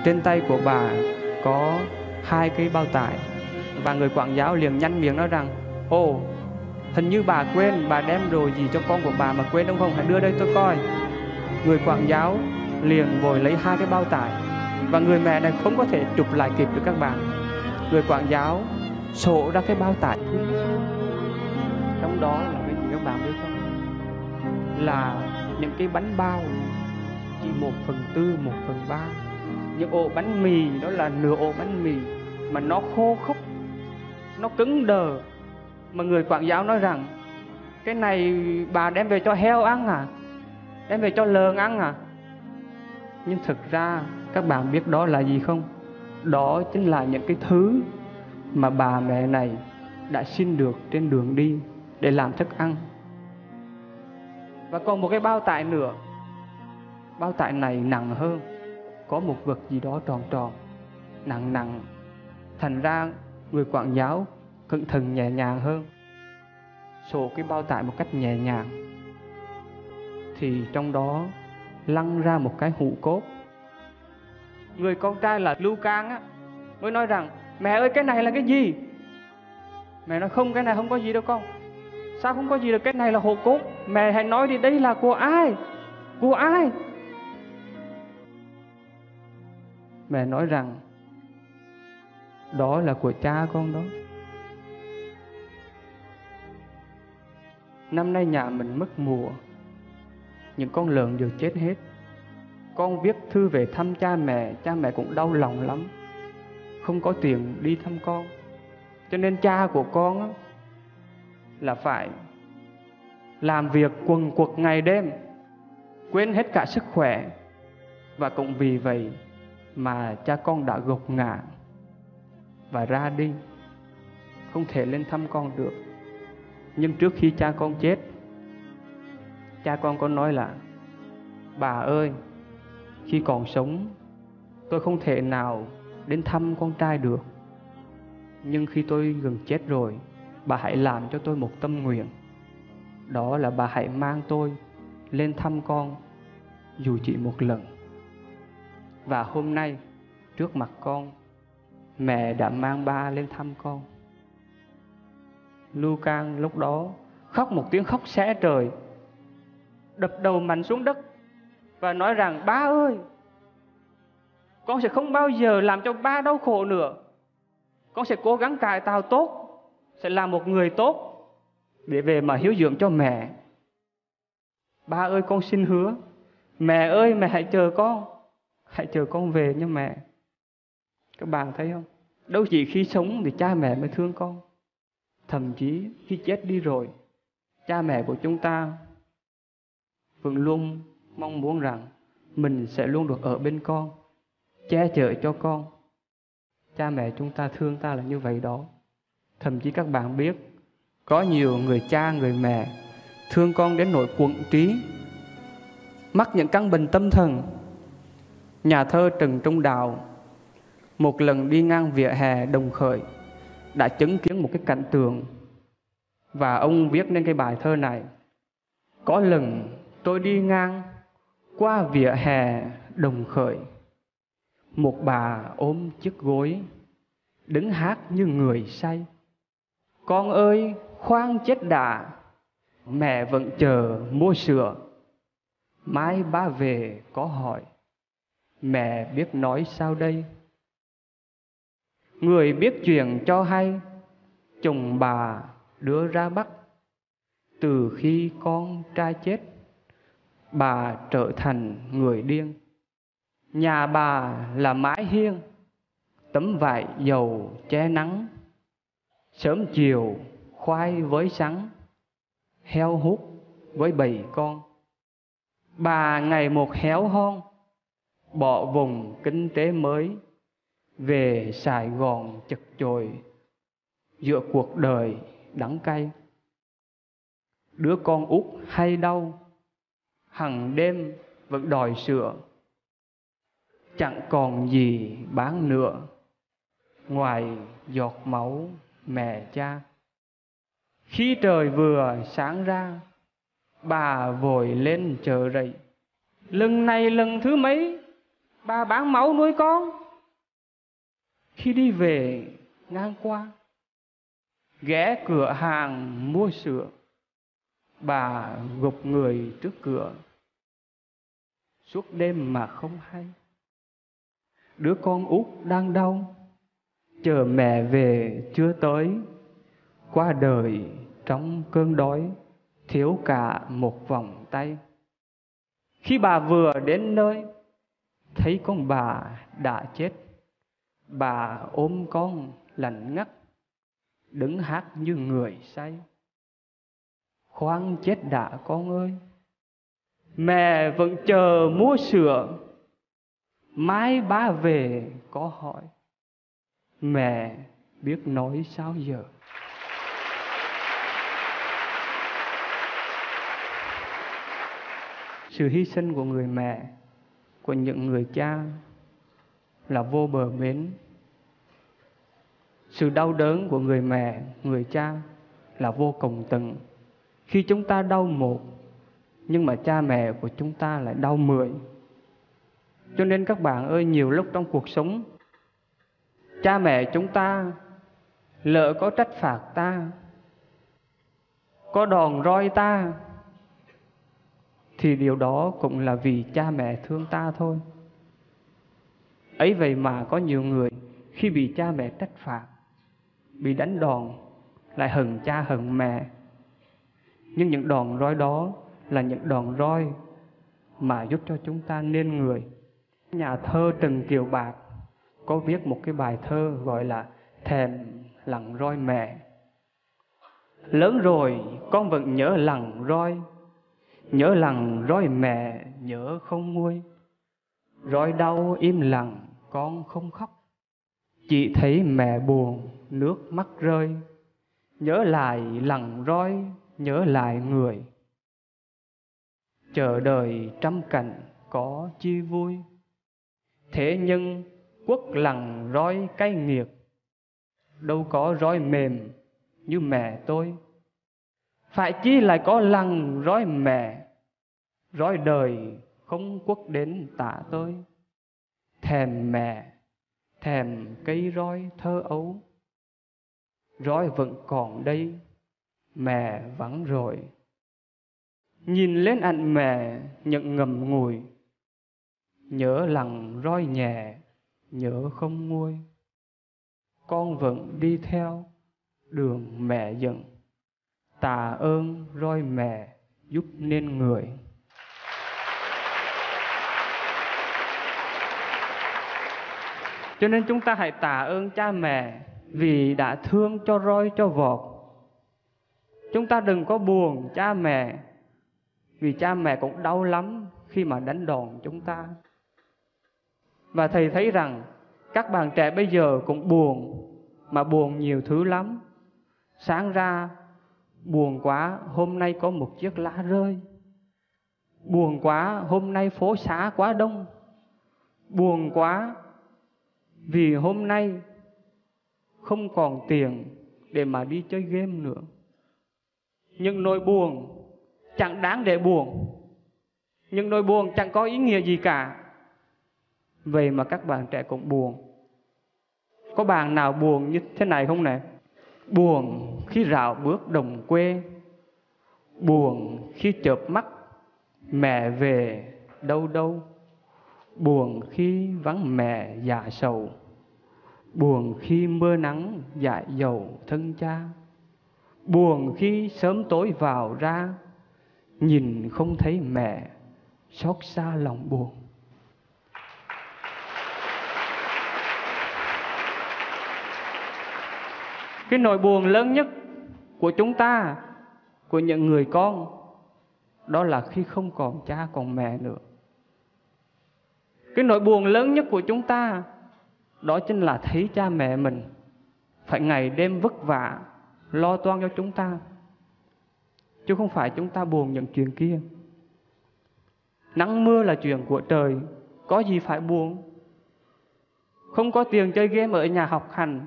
Trên tay của bà Có hai cái bao tải. Và người quản giáo liền nhanh miệng nói rằng, Ồ, Hình như bà quên Bà đem đồ gì cho con của bà mà quên đúng không? Hãy đưa đây tôi coi. Người quản giáo liền vội lấy hai cái bao tải, và người mẹ này không có thể chụp lại kịp được các bạn. Người quản giáo sổ ra cái bao tải. Trong đó là cái gì các bạn biết không? Là những cái bánh bao, chỉ một phần tư, một phần ba. Những ổ bánh mì, đó là nửa ổ bánh mì, mà nó khô khốc, nó cứng đờ. Mà người quản giáo nói rằng, cái này bà đem về cho heo ăn à? Đem về cho lợn ăn à? Nhưng thực ra, các bạn biết đó là gì không? Đó chính là những cái thứ mà bà mẹ này đã xin được trên đường đi để làm thức ăn. Và còn một cái bao tải nữa. Bao tải này nặng hơn, có một vật gì đó tròn tròn, nặng nặng. Thành ra, người quản giáo cẩn thận nhẹ nhàng hơn. Sổ cái bao tải một cách nhẹ nhàng. Thì trong đó lăn ra một cái hũ cốt người con trai là lưu cang á, mới nói rằng, mẹ ơi, cái này là cái gì? Mẹ nói, không, cái này không có gì đâu con. Sao không có gì được? Cái này là hồ cốt mẹ hãy nói đi, đây là của ai? Của ai? Mẹ nói rằng, đó là của cha con đó. Năm nay nhà mình mất mùa những con lợn đều chết hết. Con viết thư về thăm cha mẹ cha mẹ cũng đau lòng lắm. Không có tiền đi thăm con. Cho nên cha của con á, là phải làm việc quần quật ngày đêm quên hết cả sức khỏe. Và cũng vì vậy mà cha con đã gục ngã và ra đi không thể lên thăm con được. Nhưng trước khi cha con chết cha con có nói là, bà ơi, khi còn sống, tôi không thể nào đến thăm con trai được. Nhưng khi tôi gần chết rồi, bà hãy làm cho tôi một tâm nguyện. Đó là bà hãy mang tôi lên thăm con, dù chỉ một lần. Và hôm nay, trước mặt con, mẹ đã mang ba lên thăm con. Lucan cang lúc đó khóc một tiếng khóc xé trời đập đầu mạnh xuống đất và nói rằng, ba ơi, con sẽ không bao giờ làm cho ba đau khổ nữa. Con sẽ cố gắng cải tạo tốt, sẽ là một người tốt để về mà hiếu dưỡng cho mẹ. Ba ơi, con xin hứa, mẹ ơi, mẹ hãy chờ con, hãy chờ con về nha mẹ. Các bạn thấy không? Đâu chỉ khi sống thì cha mẹ mới thương con. Thậm chí khi chết đi rồi, cha mẹ của chúng ta vẫn luôn mong muốn rằng mình sẽ luôn được ở bên con, che chở cho con. Cha mẹ chúng ta thương ta là như vậy đó. Thậm chí các bạn biết, có nhiều người cha, người mẹ thương con đến nỗi quận trí, mắc những căn bệnh tâm thần. Nhà thơ trần trung đạo một lần đi ngang vỉa hè đồng khởi đã chứng kiến một cái cảnh tượng. Và ông viết nên cái bài thơ này, có lần tôi đi ngang qua vỉa hè đồng khởi. Một bà ôm chiếc gối, đứng hát như người say. Con ơi, khoan chết đã, mẹ vẫn chờ mua sữa. Mai ba về có hỏi, mẹ biết nói sao đây? Người biết chuyện cho hay, chồng bà đưa ra bắt. Từ khi con trai chết bà trở thành người điên. Nhà bà là mái hiên, tấm vải dầu che nắng. Sớm chiều, khoai với sắn, heo hút với bầy con. Bà ngày một héo hon, bỏ vùng kinh tế mới, về sài gòn chật chội giữa cuộc đời đắng cay. Đứa con út hay đau hằng đêm vẫn đòi sữa chẳng còn gì bán nữa, ngoài giọt máu mẹ cha. Khi trời vừa sáng ra, bà vội lên chờ rậy lần này lần thứ mấy, bà bán máu nuôi con? Khi đi về ngang qua, ghé cửa hàng mua sữa, bà gục người trước cửa suốt đêm mà không hay. Đứa con út đang đau, chờ mẹ về chưa tới. Qua đời trong cơn đói, thiếu cả một vòng tay. Khi bà vừa đến nơi, thấy con bà đã chết. Bà ôm con lạnh ngắt, đứng hát như người say. Khoan chết đã con ơi mẹ vẫn chờ mua sữa. Mai ba về, có hỏi. Mẹ biết nói sao giờ? Sự hy sinh của người mẹ, của những người cha là vô bờ bến. Sự đau đớn của người mẹ, người cha là vô cùng tận. Khi chúng ta đau một nhưng mà cha mẹ của chúng ta lại đau mười. Cho nên các bạn ơi, nhiều lúc trong cuộc sống, cha mẹ chúng ta lỡ có trách phạt ta, có đòn roi ta, thì điều đó cũng là vì cha mẹ thương ta thôi. Ấy vậy mà có nhiều người khi bị cha mẹ trách phạt, bị đánh đòn, lại hận cha hận mẹ. Nhưng những đòn roi đó là những đòn roi mà giúp cho chúng ta nên người. Nhà thơ trần kiều bạc có viết một cái bài thơ gọi là thèm lặng roi mẹ. Lớn rồi, con vẫn nhớ lặng roi, nhớ lặng roi mẹ, nhớ không nguôi. Roi đau im lặng, con không khóc. Chỉ thấy mẹ buồn, nước mắt rơi. Nhớ lại lặng roi, nhớ lại người chờ đời trăm cảnh có chi vui. Thế nhưng, quốc lặng roi cay nghiệt, đâu có roi mềm như mẹ tôi. Phải chi lại có lằng roi mẹ, roi đời không quốc đến tạ tôi. Thèm mẹ, thèm cây roi thơ ấu. Roi vẫn còn đây, mẹ vắng rồi nhìn lên ảnh mẹ, nhận ngầm ngùi. Nhớ lặng roi nhẹ, nhớ không nguôi. Con vẫn đi theo đường mẹ dẫn tạ ơn roi mẹ, giúp nên người. Cho nên chúng ta hãy tạ ơn cha mẹ vì đã thương cho roi cho vọt. Chúng ta đừng có buồn cha mẹ vì cha mẹ cũng đau lắm khi mà đánh đòn chúng ta. Và thầy thấy rằng các bạn trẻ bây giờ cũng buồn, mà buồn nhiều thứ lắm. Sáng ra, buồn quá, hôm nay có một chiếc lá rơi. Buồn quá, hôm nay phố xá quá đông. Buồn quá, vì hôm nay không còn tiền để mà đi chơi game nữa. Nhưng nỗi buồn chẳng đáng để buồn. Nhưng nỗi buồn chẳng có ý nghĩa gì cả. Vậy mà các bạn trẻ cũng buồn. Có bạn nào buồn như thế này không nè? Buồn khi rào bước đồng quê. Buồn khi chợp mắt, mẹ về đâu đâu. Buồn khi vắng mẹ dạ sầu. Buồn khi mưa nắng dại dầu thân cha. Buồn khi sớm tối vào ra nhìn không thấy mẹ, xót xa lòng buồn. Cái nỗi buồn lớn nhất của chúng ta, của những người con, đó là khi không còn cha, còn mẹ nữa. Cái nỗi buồn lớn nhất của chúng ta, đó chính là thấy cha mẹ mình phải ngày đêm vất vả, lo toan cho chúng ta chứ không phải chúng ta buồn những chuyện kia. Nắng mưa là chuyện của trời có gì phải buồn? Không có tiền chơi game ở nhà học hành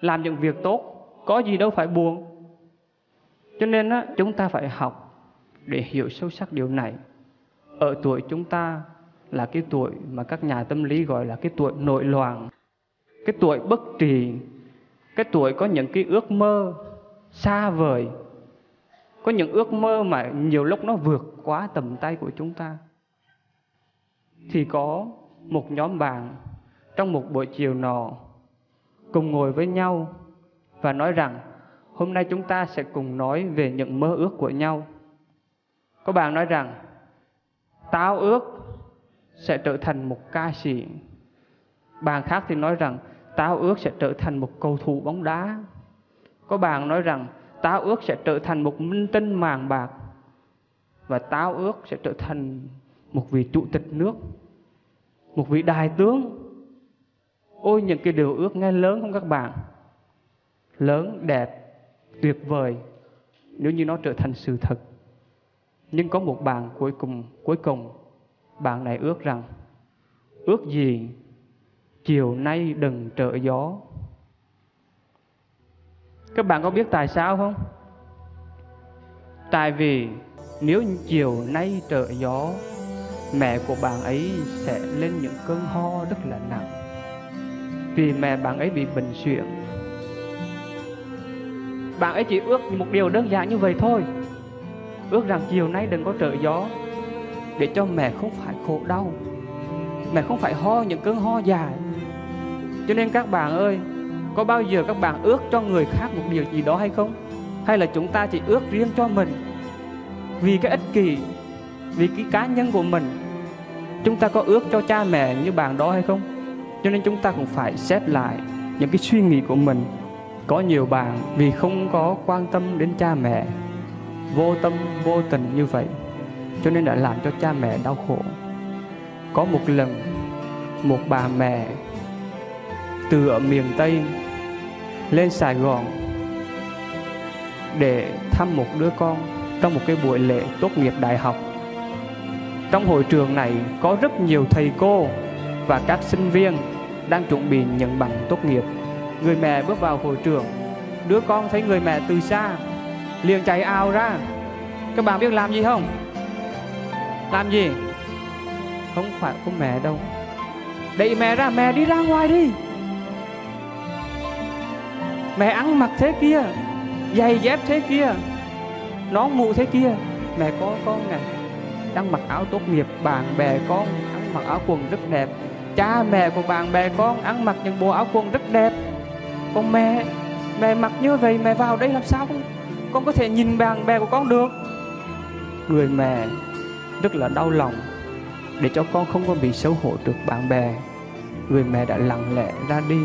làm những việc tốt có gì đâu phải buồn. Cho nên á, chúng ta phải học để hiểu sâu sắc điều này. Ở tuổi chúng ta là cái tuổi mà các nhà tâm lý gọi là cái tuổi nội loạn cái tuổi bất trì cái tuổi có những cái ước mơ xa vời có những ước mơ mà nhiều lúc nó vượt quá tầm tay của chúng ta thì có một nhóm bạn trong một buổi chiều nọ cùng ngồi với nhau và nói rằng, hôm nay chúng ta sẽ cùng nói về những mơ ước của nhau. Có bạn nói rằng tao ước sẽ trở thành một ca sĩ. Bạn khác thì nói rằng tao ước sẽ trở thành một cầu thủ bóng đá. Có bạn nói rằng tao ước sẽ trở thành một minh tinh màng bạc. Và tao ước sẽ trở thành một vị chủ tịch nước, một vị đại tướng. Ôi những cái điều ước nghe lớn không các bạn? Lớn, đẹp, tuyệt vời nếu như nó trở thành sự thật. Nhưng có một bạn cuối cùng, cuối cùng bạn này ước rằng ước gì chiều nay đừng trở gió. Các bạn có biết tại sao không? Tại vì nếu chiều nay trở gió, mẹ của bạn ấy sẽ lên những cơn ho rất là nặng. Vì mẹ bạn ấy bị bệnh suyễn. Bạn ấy chỉ ước một điều đơn giản như vậy thôi. Ước rằng chiều nay đừng có trở gió để cho mẹ không phải khổ đau. Mẹ không phải ho những cơn ho dài cho nên các bạn ơi có bao giờ các bạn ước cho người khác một điều gì đó hay không? Hay là chúng ta chỉ ước riêng cho mình? Vì cái ích kỷ, vì cái cá nhân của mình, chúng ta có ước cho cha mẹ như bạn đó hay không? Cho nên chúng ta cũng phải xét lại những cái suy nghĩ của mình. Có nhiều bạn vì không có quan tâm đến cha mẹ, vô tâm, vô tình như vậy, cho nên đã làm cho cha mẹ đau khổ. Có một lần, một bà mẹ từ ở miền Tây lên Sài Gòn để thăm một đứa con trong một cái buổi lễ tốt nghiệp đại học. Trong hội trường này có rất nhiều thầy cô và các sinh viên đang chuẩn bị nhận bằng tốt nghiệp. Người mẹ bước vào hội trường, đứa con thấy người mẹ từ xa, liền chạy ao ra. Các bạn biết làm gì không? Làm gì? Không phải của mẹ đâu. Đẩy mẹ ra, mẹ đi ra ngoài đi mẹ ăn mặc thế kia, giày dép thế kia nón mũ thế kia. Mẹ có con này đang mặc áo tốt nghiệp, bạn bè con ăn mặc áo quần rất đẹp. Cha mẹ của bạn bè con ăn mặc những bộ áo quần rất đẹp. Còn mẹ mẹ mặc như vậy, mẹ vào đây làm sao con? Con có thể nhìn bạn bè của con được. Người mẹ rất là đau lòng để cho con không có bị xấu hổ trước bạn bè. Người mẹ đã lặng lẽ ra đi.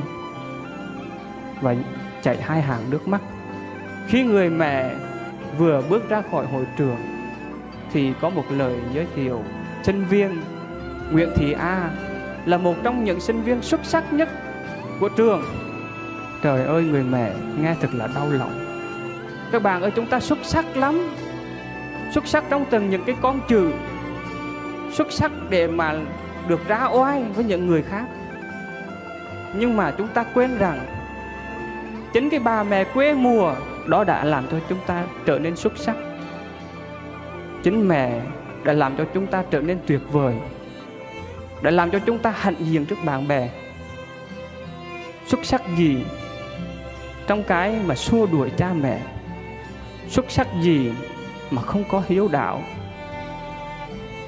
Và chảy hai hàng nước mắt. Khi người mẹ vừa bước ra khỏi hội trường, thì có một lời giới thiệu. Sinh viên Nguyễn Thị A là một trong những sinh viên xuất sắc nhất của trường. Trời ơi, người mẹ, nghe thật là đau lòng. Các bạn ơi, chúng ta xuất sắc lắm. Xuất sắc trong từng những cái con chữ. Xuất sắc để mà được ra oai với những người khác. Nhưng mà chúng ta quên rằng chính cái bà mẹ quê mùa, đó đã làm cho chúng ta trở nên xuất sắc. Chính mẹ đã làm cho chúng ta trở nên tuyệt vời, đã làm cho chúng ta hạnh diện trước bạn bè. Xuất sắc gì trong cái mà xua đuổi cha mẹ? Xuất sắc gì mà không có hiếu đạo?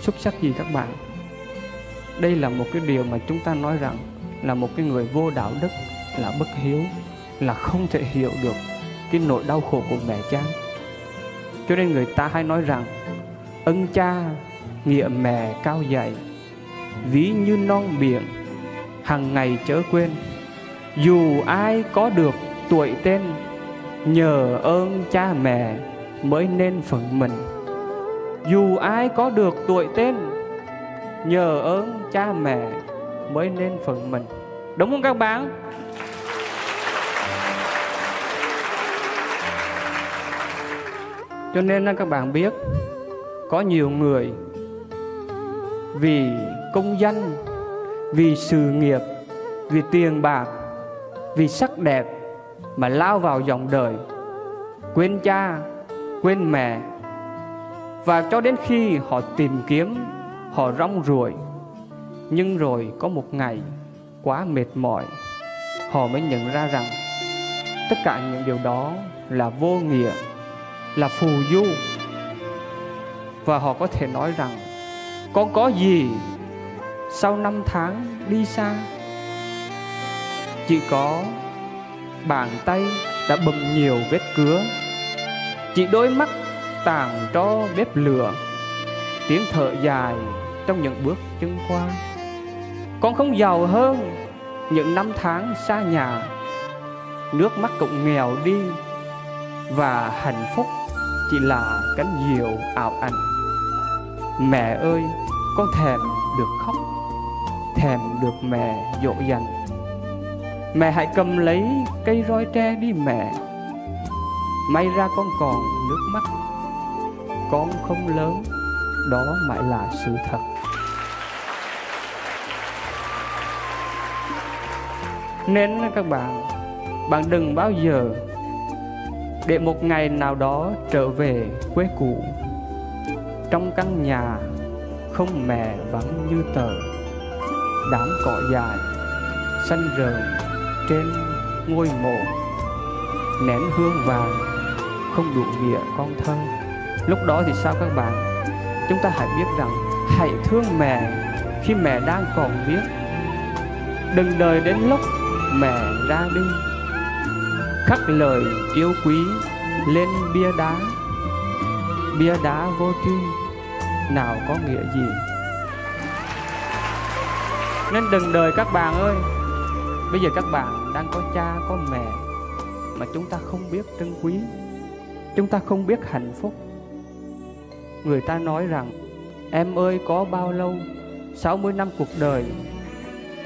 Xuất sắc gì các bạn? Đây là một cái điều mà chúng ta nói rằng là một cái người vô đạo đức là bất hiếu là không thể hiểu được cái nỗi đau khổ của mẹ cha. Cho nên người ta hay nói rằng, ân cha nghĩa mẹ cao dày, ví như non biển hằng ngày chớ quên. Dù ai có được tuổi tên, nhờ ơn cha mẹ mới nên phận mình. Dù ai có được tuổi tên, nhờ ơn cha mẹ mới nên phận mình. Đúng không các bạn? Cho nên các bạn biết, có nhiều người vì công danh, vì sự nghiệp, vì tiền bạc, vì sắc đẹp mà lao vào dòng đời, quên cha, quên mẹ. Và cho đến khi họ tìm kiếm, họ rong ruổi, nhưng rồi có một ngày quá mệt mỏi, họ mới nhận ra rằng tất cả những điều đó là vô nghĩa là phù du. Và họ có thể nói rằng, con có gì sau năm tháng đi xa? Chỉ có bàn tay đã bầm nhiều vết cứa. Chỉ đôi mắt tàn tro bếp lửa. Tiếng thở dài trong những bước chân qua. Con không giàu hơn những năm tháng xa nhà. Nước mắt cũng nghèo đi và hạnh phúc chỉ là cánh diều ảo ảnh. Mẹ ơi, con thèm được khóc, thèm được mẹ dỗ dành. Mẹ hãy cầm lấy cây roi tre đi mẹ. May ra con còn nước mắt, con không lớn, đó mãi là sự thật. Nên các bạn bạn đừng bao giờ để một ngày nào đó trở về quê cũ. Trong căn nhà, không mẹ vắng như tờ. Đám cỏ dài, xanh rờn trên ngôi mộ. Nén hương vàng, không đủ nghĩa con thơ. Lúc đó thì sao các bạn? Chúng ta hãy biết rằng hãy thương mẹ khi mẹ đang còn biết đừng đợi đến lúc mẹ ra đi khắc lời yêu quý lên bia đá. Bia đá vô tri nào có nghĩa gì? Nên đừng đợi các bạn ơi. Bây giờ các bạn đang có cha, có mẹ mà chúng ta không biết trân quý, chúng ta không biết hạnh phúc. Người ta nói rằng, em ơi, có bao lâu? 60 năm cuộc đời.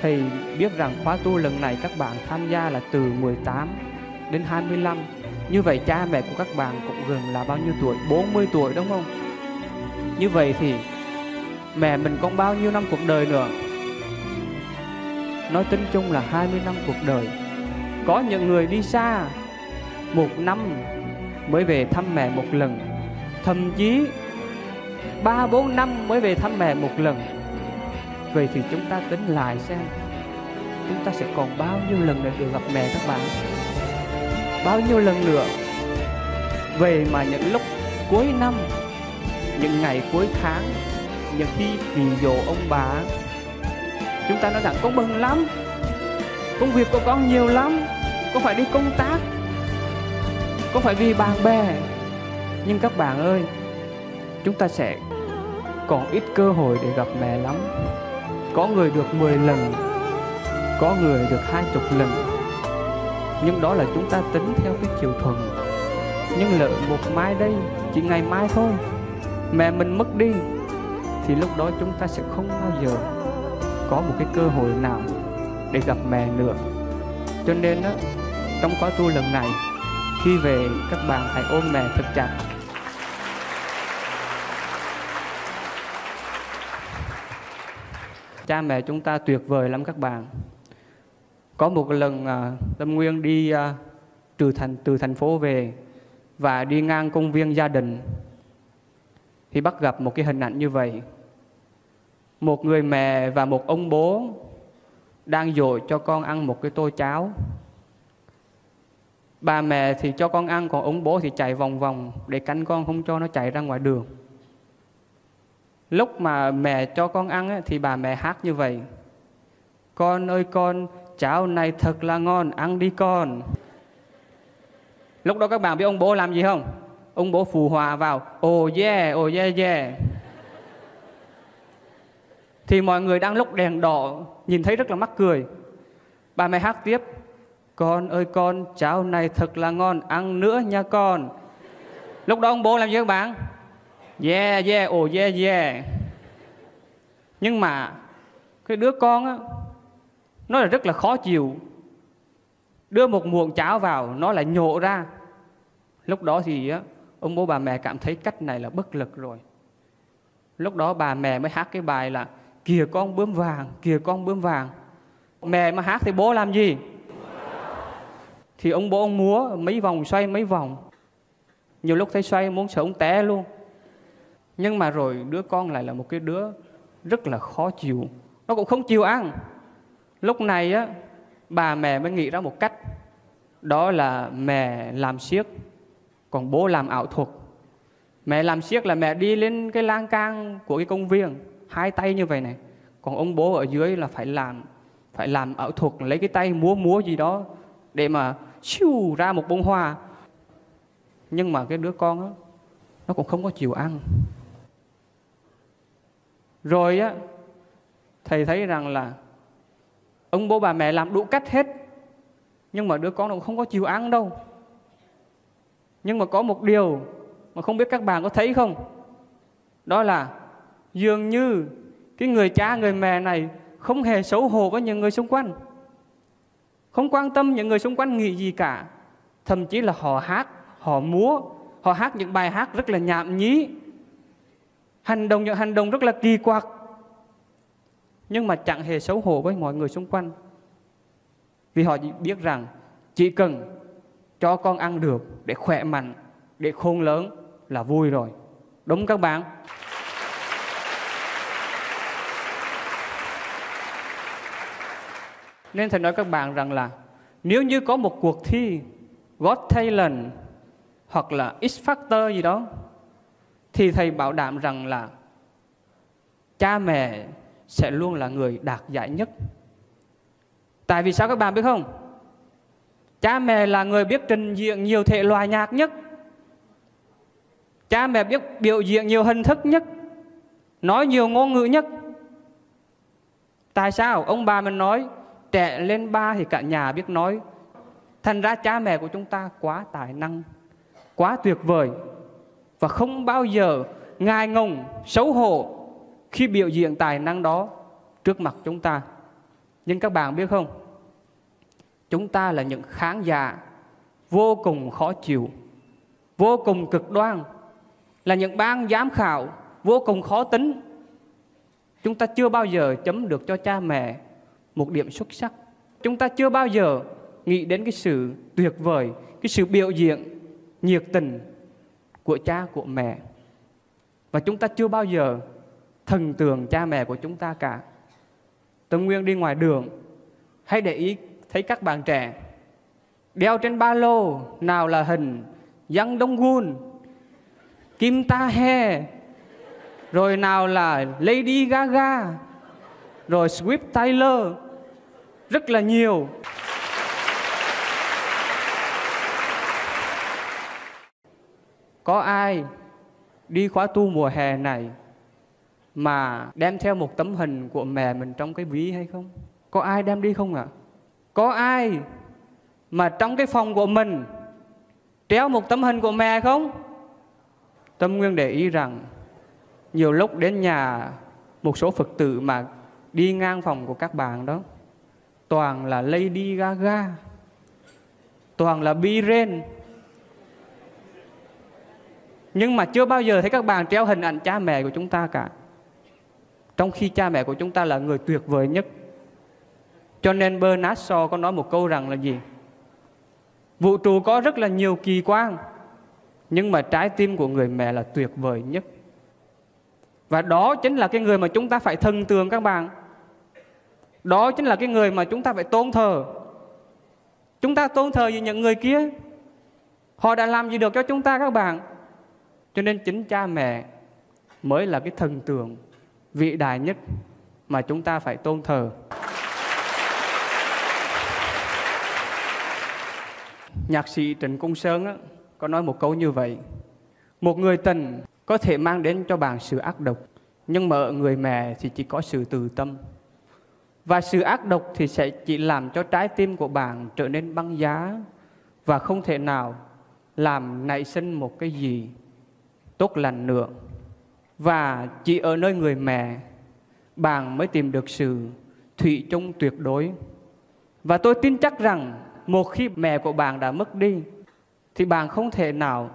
Thì biết rằng khóa tu lần này các bạn tham gia là từ 18 đến 25 Như vậy cha mẹ của các bạn cũng gần là bao nhiêu tuổi? 40 tuổi đúng không? Như vậy thì mẹ mình còn bao nhiêu năm cuộc đời nữa? Nói tính chung là 20 năm cuộc đời Có những người đi xa Một năm mới về thăm mẹ một lần Thậm chí ba bốn năm mới về thăm mẹ một lần Vậy thì chúng ta tính lại xem, Chúng ta sẽ còn bao nhiêu lần để được gặp mẹ các bạn Bao nhiêu lần nữa. Về mà những lúc cuối năm, Những ngày cuối tháng, Những khi kỳ dỗ ông bà, Chúng ta nói rằng con bận lắm, Công việc của con nhiều lắm, Con phải đi công tác, Con phải vì bạn bè. Nhưng các bạn ơi, Chúng ta sẽ còn ít cơ hội để gặp mẹ lắm. Có người được 10 lần, có người được hai chục lần nhưng đó là chúng ta tính theo cái chiều thuần. Nhưng lỡ một mai đây chỉ ngày mai thôi mẹ mình mất đi thì lúc đó chúng ta sẽ không bao giờ có một cái cơ hội nào để gặp mẹ nữa. Cho nên đó, trong khóa tu lần này khi về các bạn hãy ôm mẹ thật chặt. Cha mẹ chúng ta tuyệt vời lắm các bạn có một lần à, tâm nguyên đi à, từ thành từ thành phố về và đi ngang công viên gia đình thì bắt gặp một cái hình ảnh như vậy. Một người mẹ và một ông bố đang dội cho con ăn một cái tô cháo. Bà mẹ thì cho con ăn còn ông bố thì chạy vòng vòng để canh con không cho nó chạy ra ngoài đường. Lúc mà mẹ cho con ăn ấy, thì bà mẹ hát như vậy. Con ơi con cháo này thật là ngon, ăn đi con. Lúc đó các bạn biết ông bố làm gì không? Ông bố phù hòa vào oh yeah oh yeah yeah. Thì mọi người đang lúc đèn đỏ, nhìn thấy rất là mắc cười. Bà mẹ hát tiếp, con ơi con cháo này thật là ngon, ăn nữa nha con. Lúc đó ông bố làm gì các bạn? Yeah yeah oh yeah yeah. Nhưng mà cái đứa con á nó là rất là khó chịu. Đưa một muỗng cháo vào, nó lại nhộ ra. Lúc đó thì ông bố bà mẹ cảm thấy cách này là bất lực rồi. Lúc đó bà mẹ mới hát cái bài là kìa con bướm vàng, kìa con bướm vàng. Mẹ mà hát thì bố làm gì? Thì ông bố ông múa mấy vòng, xoay mấy vòng. Nhiều lúc thấy xoay muốn sợ ông té luôn. Nhưng mà rồi đứa con lại là một cái đứa rất là khó chịu. Nó cũng không chịu ăn lúc này á, bà mẹ mới nghĩ ra một cách. Đó là mẹ làm siếc, còn bố làm ảo thuật. Mẹ làm siếc là mẹ đi lên cái lan can của cái công viên, hai tay như vậy này. Còn ông bố ở dưới là phải làm phải làm ảo thuật, lấy cái tay múa múa gì đó để mà siêu ra một bông hoa. Nhưng mà cái đứa con đó nó cũng không có chịu ăn. Rồi á, thầy thấy rằng là ông bố bà mẹ làm đủ cách hết. Nhưng mà đứa con nó không có chịu ăn đâu. Nhưng mà có một điều mà không biết các bạn có thấy không? Đó là dường như cái người cha, người mẹ này không hề xấu hổ với những người xung quanh. Không quan tâm những người xung quanh nghĩ gì cả. Thậm chí là họ hát, họ múa, họ hát những bài hát rất là nhảm nhí. Hành động, những hành động rất là kỳ quặc nhưng mà chẳng hề xấu hổ với mọi người xung quanh. Vì họ biết rằng chỉ cần cho con ăn được để khỏe mạnh, để khôn lớn là vui rồi. Đúng các bạn? Nên thầy nói các bạn rằng là nếu như có một cuộc thi god Talent hoặc là X Factor gì đó, thì thầy bảo đảm rằng là cha mẹ sẽ luôn là người đạt giải nhất. Tại vì sao các bạn biết không? Cha mẹ là người biết trình diễn nhiều thể loại nhạc nhất. Cha mẹ biết biểu diễn nhiều hình thức nhất. Nói nhiều ngôn ngữ nhất. Tại sao? Ông bà mình nói trẻ lên ba thì cả nhà biết nói. Thành ra cha mẹ của chúng ta quá tài năng, quá tuyệt vời và không bao giờ ngài ngùng, xấu hổ khi biểu diễn tài năng đó trước mặt chúng ta. Nhưng các bạn biết không? Chúng ta là những khán giả vô cùng khó chịu, vô cùng cực đoan, là những ban giám khảo vô cùng khó tính. Chúng ta chưa bao giờ chấm được cho cha mẹ một điểm xuất sắc. Chúng ta chưa bao giờ nghĩ đến cái sự tuyệt vời, cái sự biểu diễn nhiệt tình của cha của mẹ. Và chúng ta chưa bao giờ thần tượng cha mẹ của chúng ta cả. Tâm Nguyên đi ngoài đường, hãy để ý thấy các bạn trẻ đeo trên ba lô nào là hình Yang Đông Gun, Kim Ta He, rồi nào là Lady Gaga, rồi Swift Tyler, rất là nhiều. Có ai đi khóa tu mùa hè này mà đem theo một tấm hình của mẹ mình trong cái ví hay không? Có ai đem đi không ạ? À? Có ai mà trong cái phòng của mình treo một tấm hình của mẹ không? Tâm Nguyên để ý rằng nhiều lúc đến nhà một số Phật tử mà đi ngang phòng của các bạn đó toàn là Lady Gaga, toàn là Biren. Nhưng mà chưa bao giờ thấy các bạn treo hình ảnh cha mẹ của chúng ta cả. Trong khi cha mẹ của chúng ta là người tuyệt vời nhất. Cho nên Bernard Shaw có nói một câu rằng là gì? Vũ trụ có rất là nhiều kỳ quan, nhưng mà trái tim của người mẹ là tuyệt vời nhất. Và đó chính là cái người mà chúng ta phải thân tường các bạn. Đó chính là cái người mà chúng ta phải tôn thờ. Chúng ta tôn thờ gì những người kia? Họ đã làm gì được cho chúng ta các bạn? Cho nên chính cha mẹ mới là cái thần tượng vĩ đại nhất mà chúng ta phải tôn thờ. Nhạc sĩ Trịnh Công Sơn á, có nói một câu như vậy. Một người tình có thể mang đến cho bạn sự ác độc, nhưng mà ở người mẹ thì chỉ có sự từ tâm. Và sự ác độc thì sẽ chỉ làm cho trái tim của bạn trở nên băng giá và không thể nào làm nảy sinh một cái gì tốt lành nữa. Và chỉ ở nơi người mẹ, bạn mới tìm được sự thủy chung tuyệt đối. Và tôi tin chắc rằng một khi mẹ của bạn đã mất đi, thì bạn không thể nào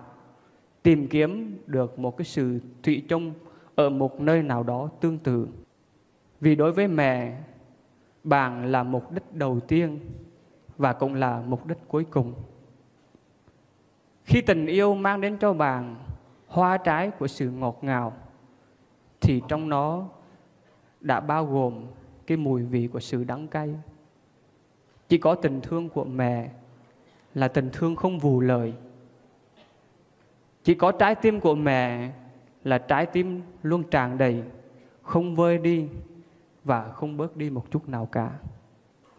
tìm kiếm được một cái sự thủy chung ở một nơi nào đó tương tự. Vì đối với mẹ, bạn là mục đích đầu tiên và cũng là mục đích cuối cùng. Khi tình yêu mang đến cho bạn hoa trái của sự ngọt ngào thì trong nó đã bao gồm cái mùi vị của sự đắng cay. Chỉ có tình thương của mẹ là tình thương không vù lời. Chỉ có trái tim của mẹ là trái tim luôn tràn đầy, không vơi đi và không bớt đi một chút nào cả.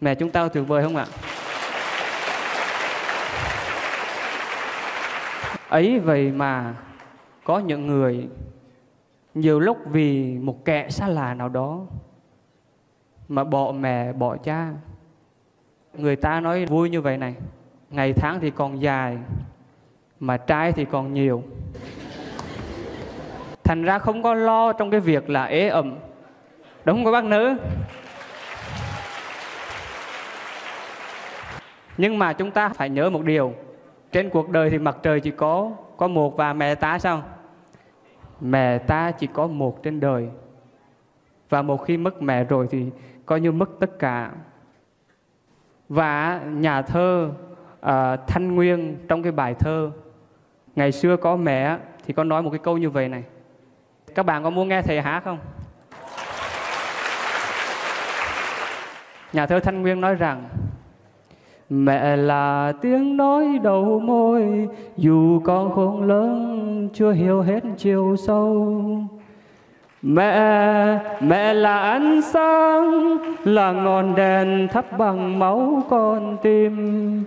Mẹ chúng ta tuyệt vời không ạ? Ấy vậy mà có những người nhiều lúc vì một kẻ xa lạ nào đó mà bỏ mẹ, bỏ cha. Người ta nói vui như vậy này, ngày tháng thì còn dài, mà trai thì còn nhiều. Thành ra không có lo trong cái việc là ế ẩm. Đúng không các bác nữ? Nhưng mà chúng ta phải nhớ một điều. Trên cuộc đời thì mặt trời chỉ có có một và mẹ ta sao? Mẹ ta chỉ có một trên đời. Và một khi mất mẹ rồi thì coi như mất tất cả. Và nhà thơ uh, thanh nguyên trong cái bài thơ ngày xưa có mẹ thì con nói một cái câu như vậy này. Các bạn có muốn nghe thầy hát không? Nhà thơ thanh nguyên nói rằng Mẹ là tiếng nói đầu môi Dù con khôn lớn chưa hiểu hết chiều sâu. Mẹ, mẹ là ánh sáng Là ngọn đèn thắp bằng máu con tim.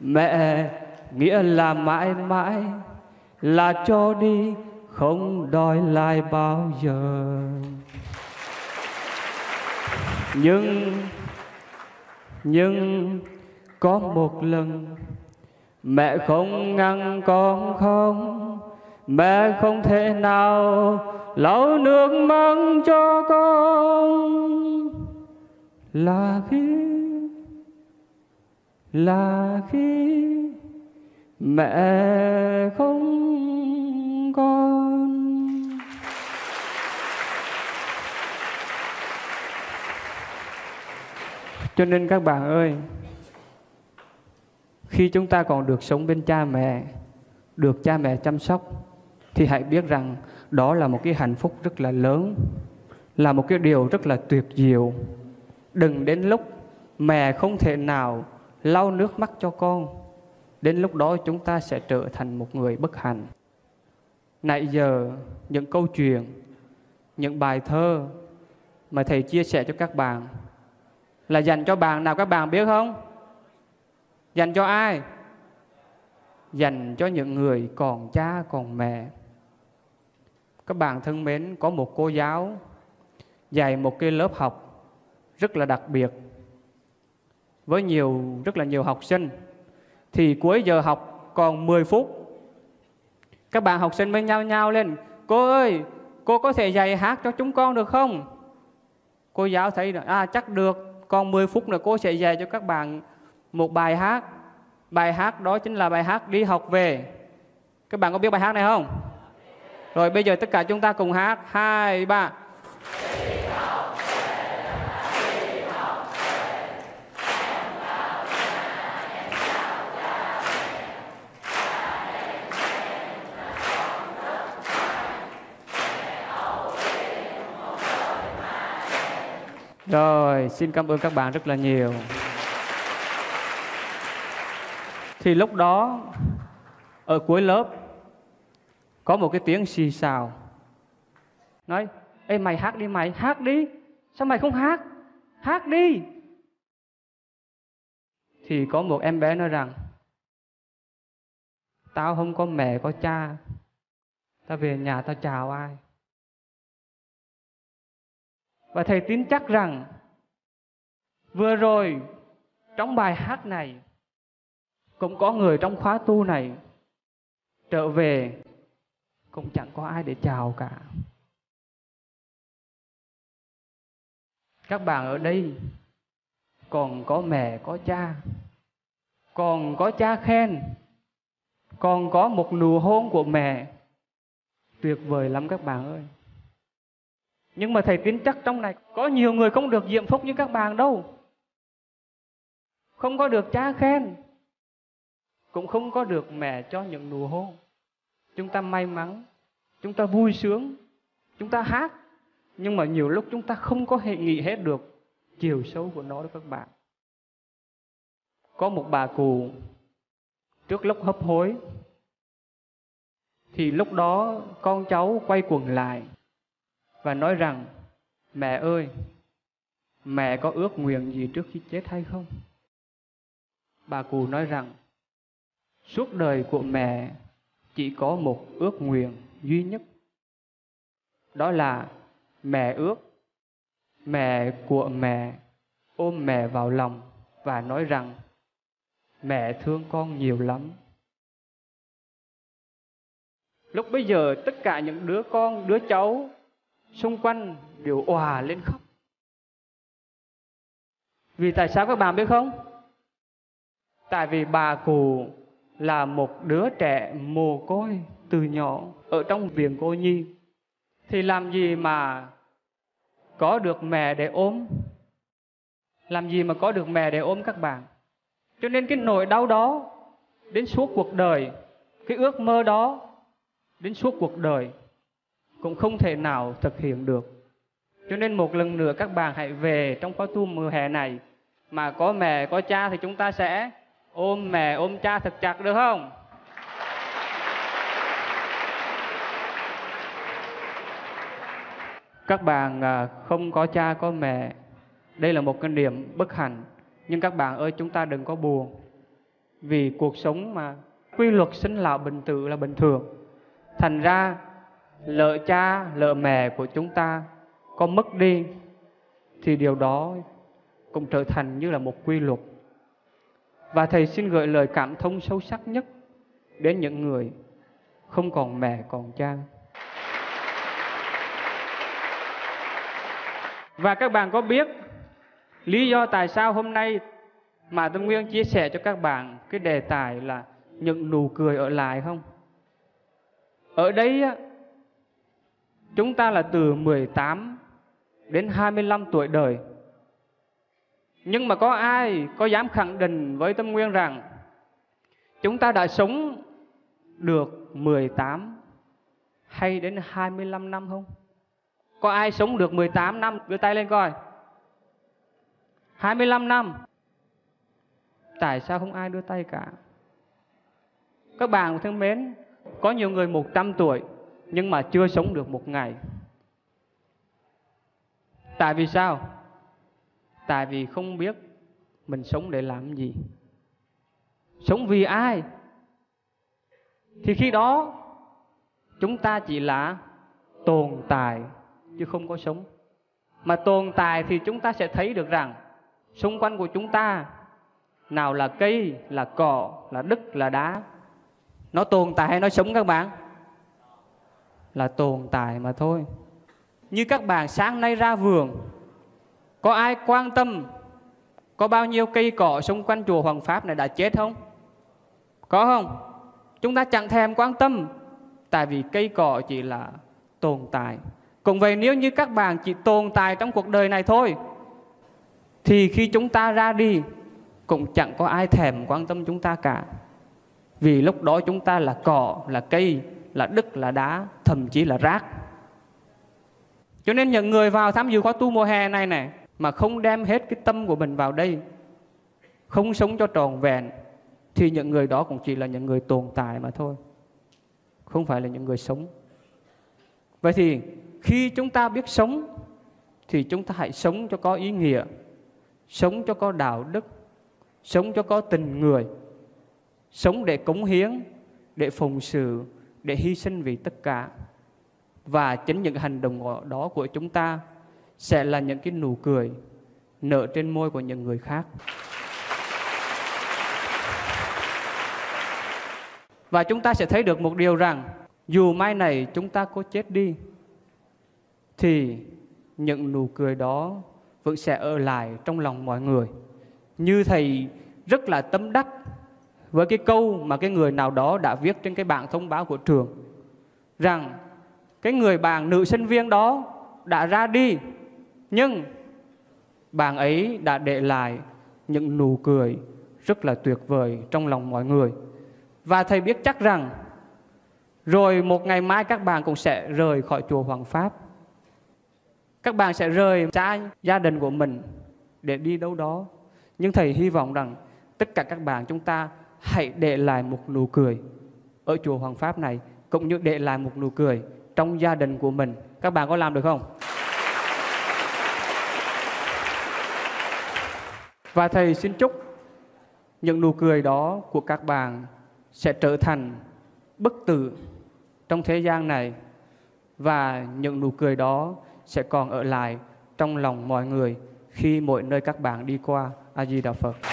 Mẹ nghĩa là mãi mãi Là cho đi không đòi lại bao giờ. Nhưng Nhưng có một lần. Mẹ không ngăn con không, mẹ không thể nào lau nước mắt cho con. Là khi là khi mẹ không con cho nên các bạn ơi khi chúng ta còn được sống bên cha mẹ, được cha mẹ chăm sóc, thì hãy biết rằng đó là một cái hạnh phúc rất là lớn, là một cái điều rất là tuyệt diệu. Đừng đến lúc mẹ không thể nào lau nước mắt cho con, đến lúc đó chúng ta sẽ trở thành một người bất hạnh. Nãy giờ, những câu chuyện, những bài thơ mà thầy chia sẻ cho các bạn là dành cho bạn nào? Các bạn biết không? Dành cho ai? Dành cho những người còn cha còn mẹ. Các bạn thân mến, có một cô giáo dạy một cái lớp học rất là đặc biệt với nhiều rất là nhiều học sinh thì cuối giờ học còn 10 phút các bạn học sinh mới nhau nhau lên cô ơi cô có thể dạy hát cho chúng con được không cô giáo thấy là à chắc được còn 10 phút nữa cô sẽ dạy cho các bạn một bài hát. Bài hát đó chính là bài hát đi học về. Các bạn có biết bài hát này không? Rồi bây giờ tất cả chúng ta cùng hát hai ba. Rồi, xin cảm ơn các bạn rất là nhiều thì lúc đó, ở cuối lớp, có một cái tiếng xì xào. Nói, ê, mày hát đi, mày, hát đi. Sao mày không hát? Hát đi. Thì có một em bé nói rằng, tao không có mẹ, có cha. Tao về nhà tao chào ai? Và thầy tin chắc rằng, vừa rồi, trong bài hát này cũng có người trong khóa tu này trở về, cũng chẳng có ai để chào cả. Các bạn ở đây, còn có mẹ, có cha, còn có cha khen, còn có một nụ hôn của mẹ. Tuyệt vời lắm các bạn ơi. Nhưng mà thầy tin chắc trong này có nhiều người không được diệm phúc như các bạn đâu. Không có được cha khen cũng không có được mẹ cho những nụ hôn. Chúng ta may mắn, chúng ta vui sướng, chúng ta hát. Nhưng mà nhiều lúc chúng ta không có hệ nghĩ hết được chiều sâu của nó đó các bạn. Có một bà cụ trước lúc hấp hối, thì lúc đó con cháu quay quần lại và nói rằng, mẹ ơi, mẹ có ước nguyện gì trước khi chết hay không? Bà cụ nói rằng suốt đời của mẹ chỉ có một ước nguyện duy nhất. Đó là mẹ ước mẹ của mẹ ôm mẹ vào lòng và nói rằng mẹ thương con nhiều lắm. Lúc bây giờ tất cả những đứa con, đứa cháu xung quanh đều òa lên khóc. Vì tại sao các bạn biết không? Tại vì bà cụ là một đứa trẻ mồ côi từ nhỏ ở trong viện cô nhi. Thì làm gì mà có được mẹ để ôm? Làm gì mà có được mẹ để ôm các bạn? Cho nên cái nỗi đau đó đến suốt cuộc đời, cái ước mơ đó đến suốt cuộc đời cũng không thể nào thực hiện được. Cho nên một lần nữa các bạn hãy về trong khóa tu mùa hè này mà có mẹ, có cha thì chúng ta sẽ ôm mẹ, ôm cha thật chặt được không? Các bạn à, không có cha, có mẹ, đây là một cái niềm bất hạnh. Nhưng các bạn ơi, chúng ta đừng có buồn. Vì cuộc sống mà quy luật sinh lão bình tự là bình thường. Thành ra, lỡ cha, lỡ mẹ của chúng ta có mất đi, thì điều đó cũng trở thành như là một quy luật. Và Thầy xin gửi lời cảm thông sâu sắc nhất đến những người không còn mẹ, còn cha. Và các bạn có biết lý do tại sao hôm nay mà Tâm Nguyên chia sẻ cho các bạn cái đề tài là những nụ cười ở lại không? Ở đây chúng ta là từ 18 đến 25 tuổi đời nhưng mà có ai có dám khẳng định với Tâm Nguyên rằng chúng ta đã sống được 18 hay đến 25 năm không? Có ai sống được 18 năm? Đưa tay lên coi. 25 năm. Tại sao không ai đưa tay cả? Các bạn thân mến, có nhiều người 100 tuổi nhưng mà chưa sống được một ngày. Tại vì sao? Tại vì không biết mình sống để làm gì. Sống vì ai? Thì khi đó, chúng ta chỉ là tồn tại chứ không có sống. Mà tồn tại thì chúng ta sẽ thấy được rằng, xung quanh của chúng ta, nào là cây, là cỏ, là đất, là đá, nó tồn tại hay nó sống các bạn? Là tồn tại mà thôi. Như các bạn sáng nay ra vườn có ai quan tâm có bao nhiêu cây cỏ xung quanh chùa Hoàng Pháp này đã chết không? Có không? Chúng ta chẳng thèm quan tâm tại vì cây cỏ chỉ là tồn tại. Cũng vậy nếu như các bạn chỉ tồn tại trong cuộc đời này thôi thì khi chúng ta ra đi cũng chẳng có ai thèm quan tâm chúng ta cả. Vì lúc đó chúng ta là cỏ, là cây, là đất, là đá, thậm chí là rác. Cho nên những người vào tham dự khóa tu mùa hè này này mà không đem hết cái tâm của mình vào đây, không sống cho tròn vẹn, thì những người đó cũng chỉ là những người tồn tại mà thôi, không phải là những người sống. Vậy thì khi chúng ta biết sống, thì chúng ta hãy sống cho có ý nghĩa, sống cho có đạo đức, sống cho có tình người, sống để cống hiến, để phụng sự, để hy sinh vì tất cả. Và chính những hành động đó của chúng ta sẽ là những cái nụ cười nở trên môi của những người khác. Và chúng ta sẽ thấy được một điều rằng, dù mai này chúng ta có chết đi, thì những nụ cười đó vẫn sẽ ở lại trong lòng mọi người. Như thầy rất là tâm đắc với cái câu mà cái người nào đó đã viết trên cái bảng thông báo của trường, rằng cái người bạn nữ sinh viên đó đã ra đi nhưng bạn ấy đã để lại những nụ cười rất là tuyệt vời trong lòng mọi người. Và thầy biết chắc rằng, rồi một ngày mai các bạn cũng sẽ rời khỏi chùa Hoàng Pháp. Các bạn sẽ rời xa gia đình của mình để đi đâu đó. Nhưng thầy hy vọng rằng tất cả các bạn chúng ta hãy để lại một nụ cười ở chùa Hoàng Pháp này, cũng như để lại một nụ cười trong gia đình của mình. Các bạn có làm được không? Và Thầy xin chúc những nụ cười đó của các bạn sẽ trở thành bất tử trong thế gian này và những nụ cười đó sẽ còn ở lại trong lòng mọi người khi mỗi nơi các bạn đi qua. A Di Đà Phật.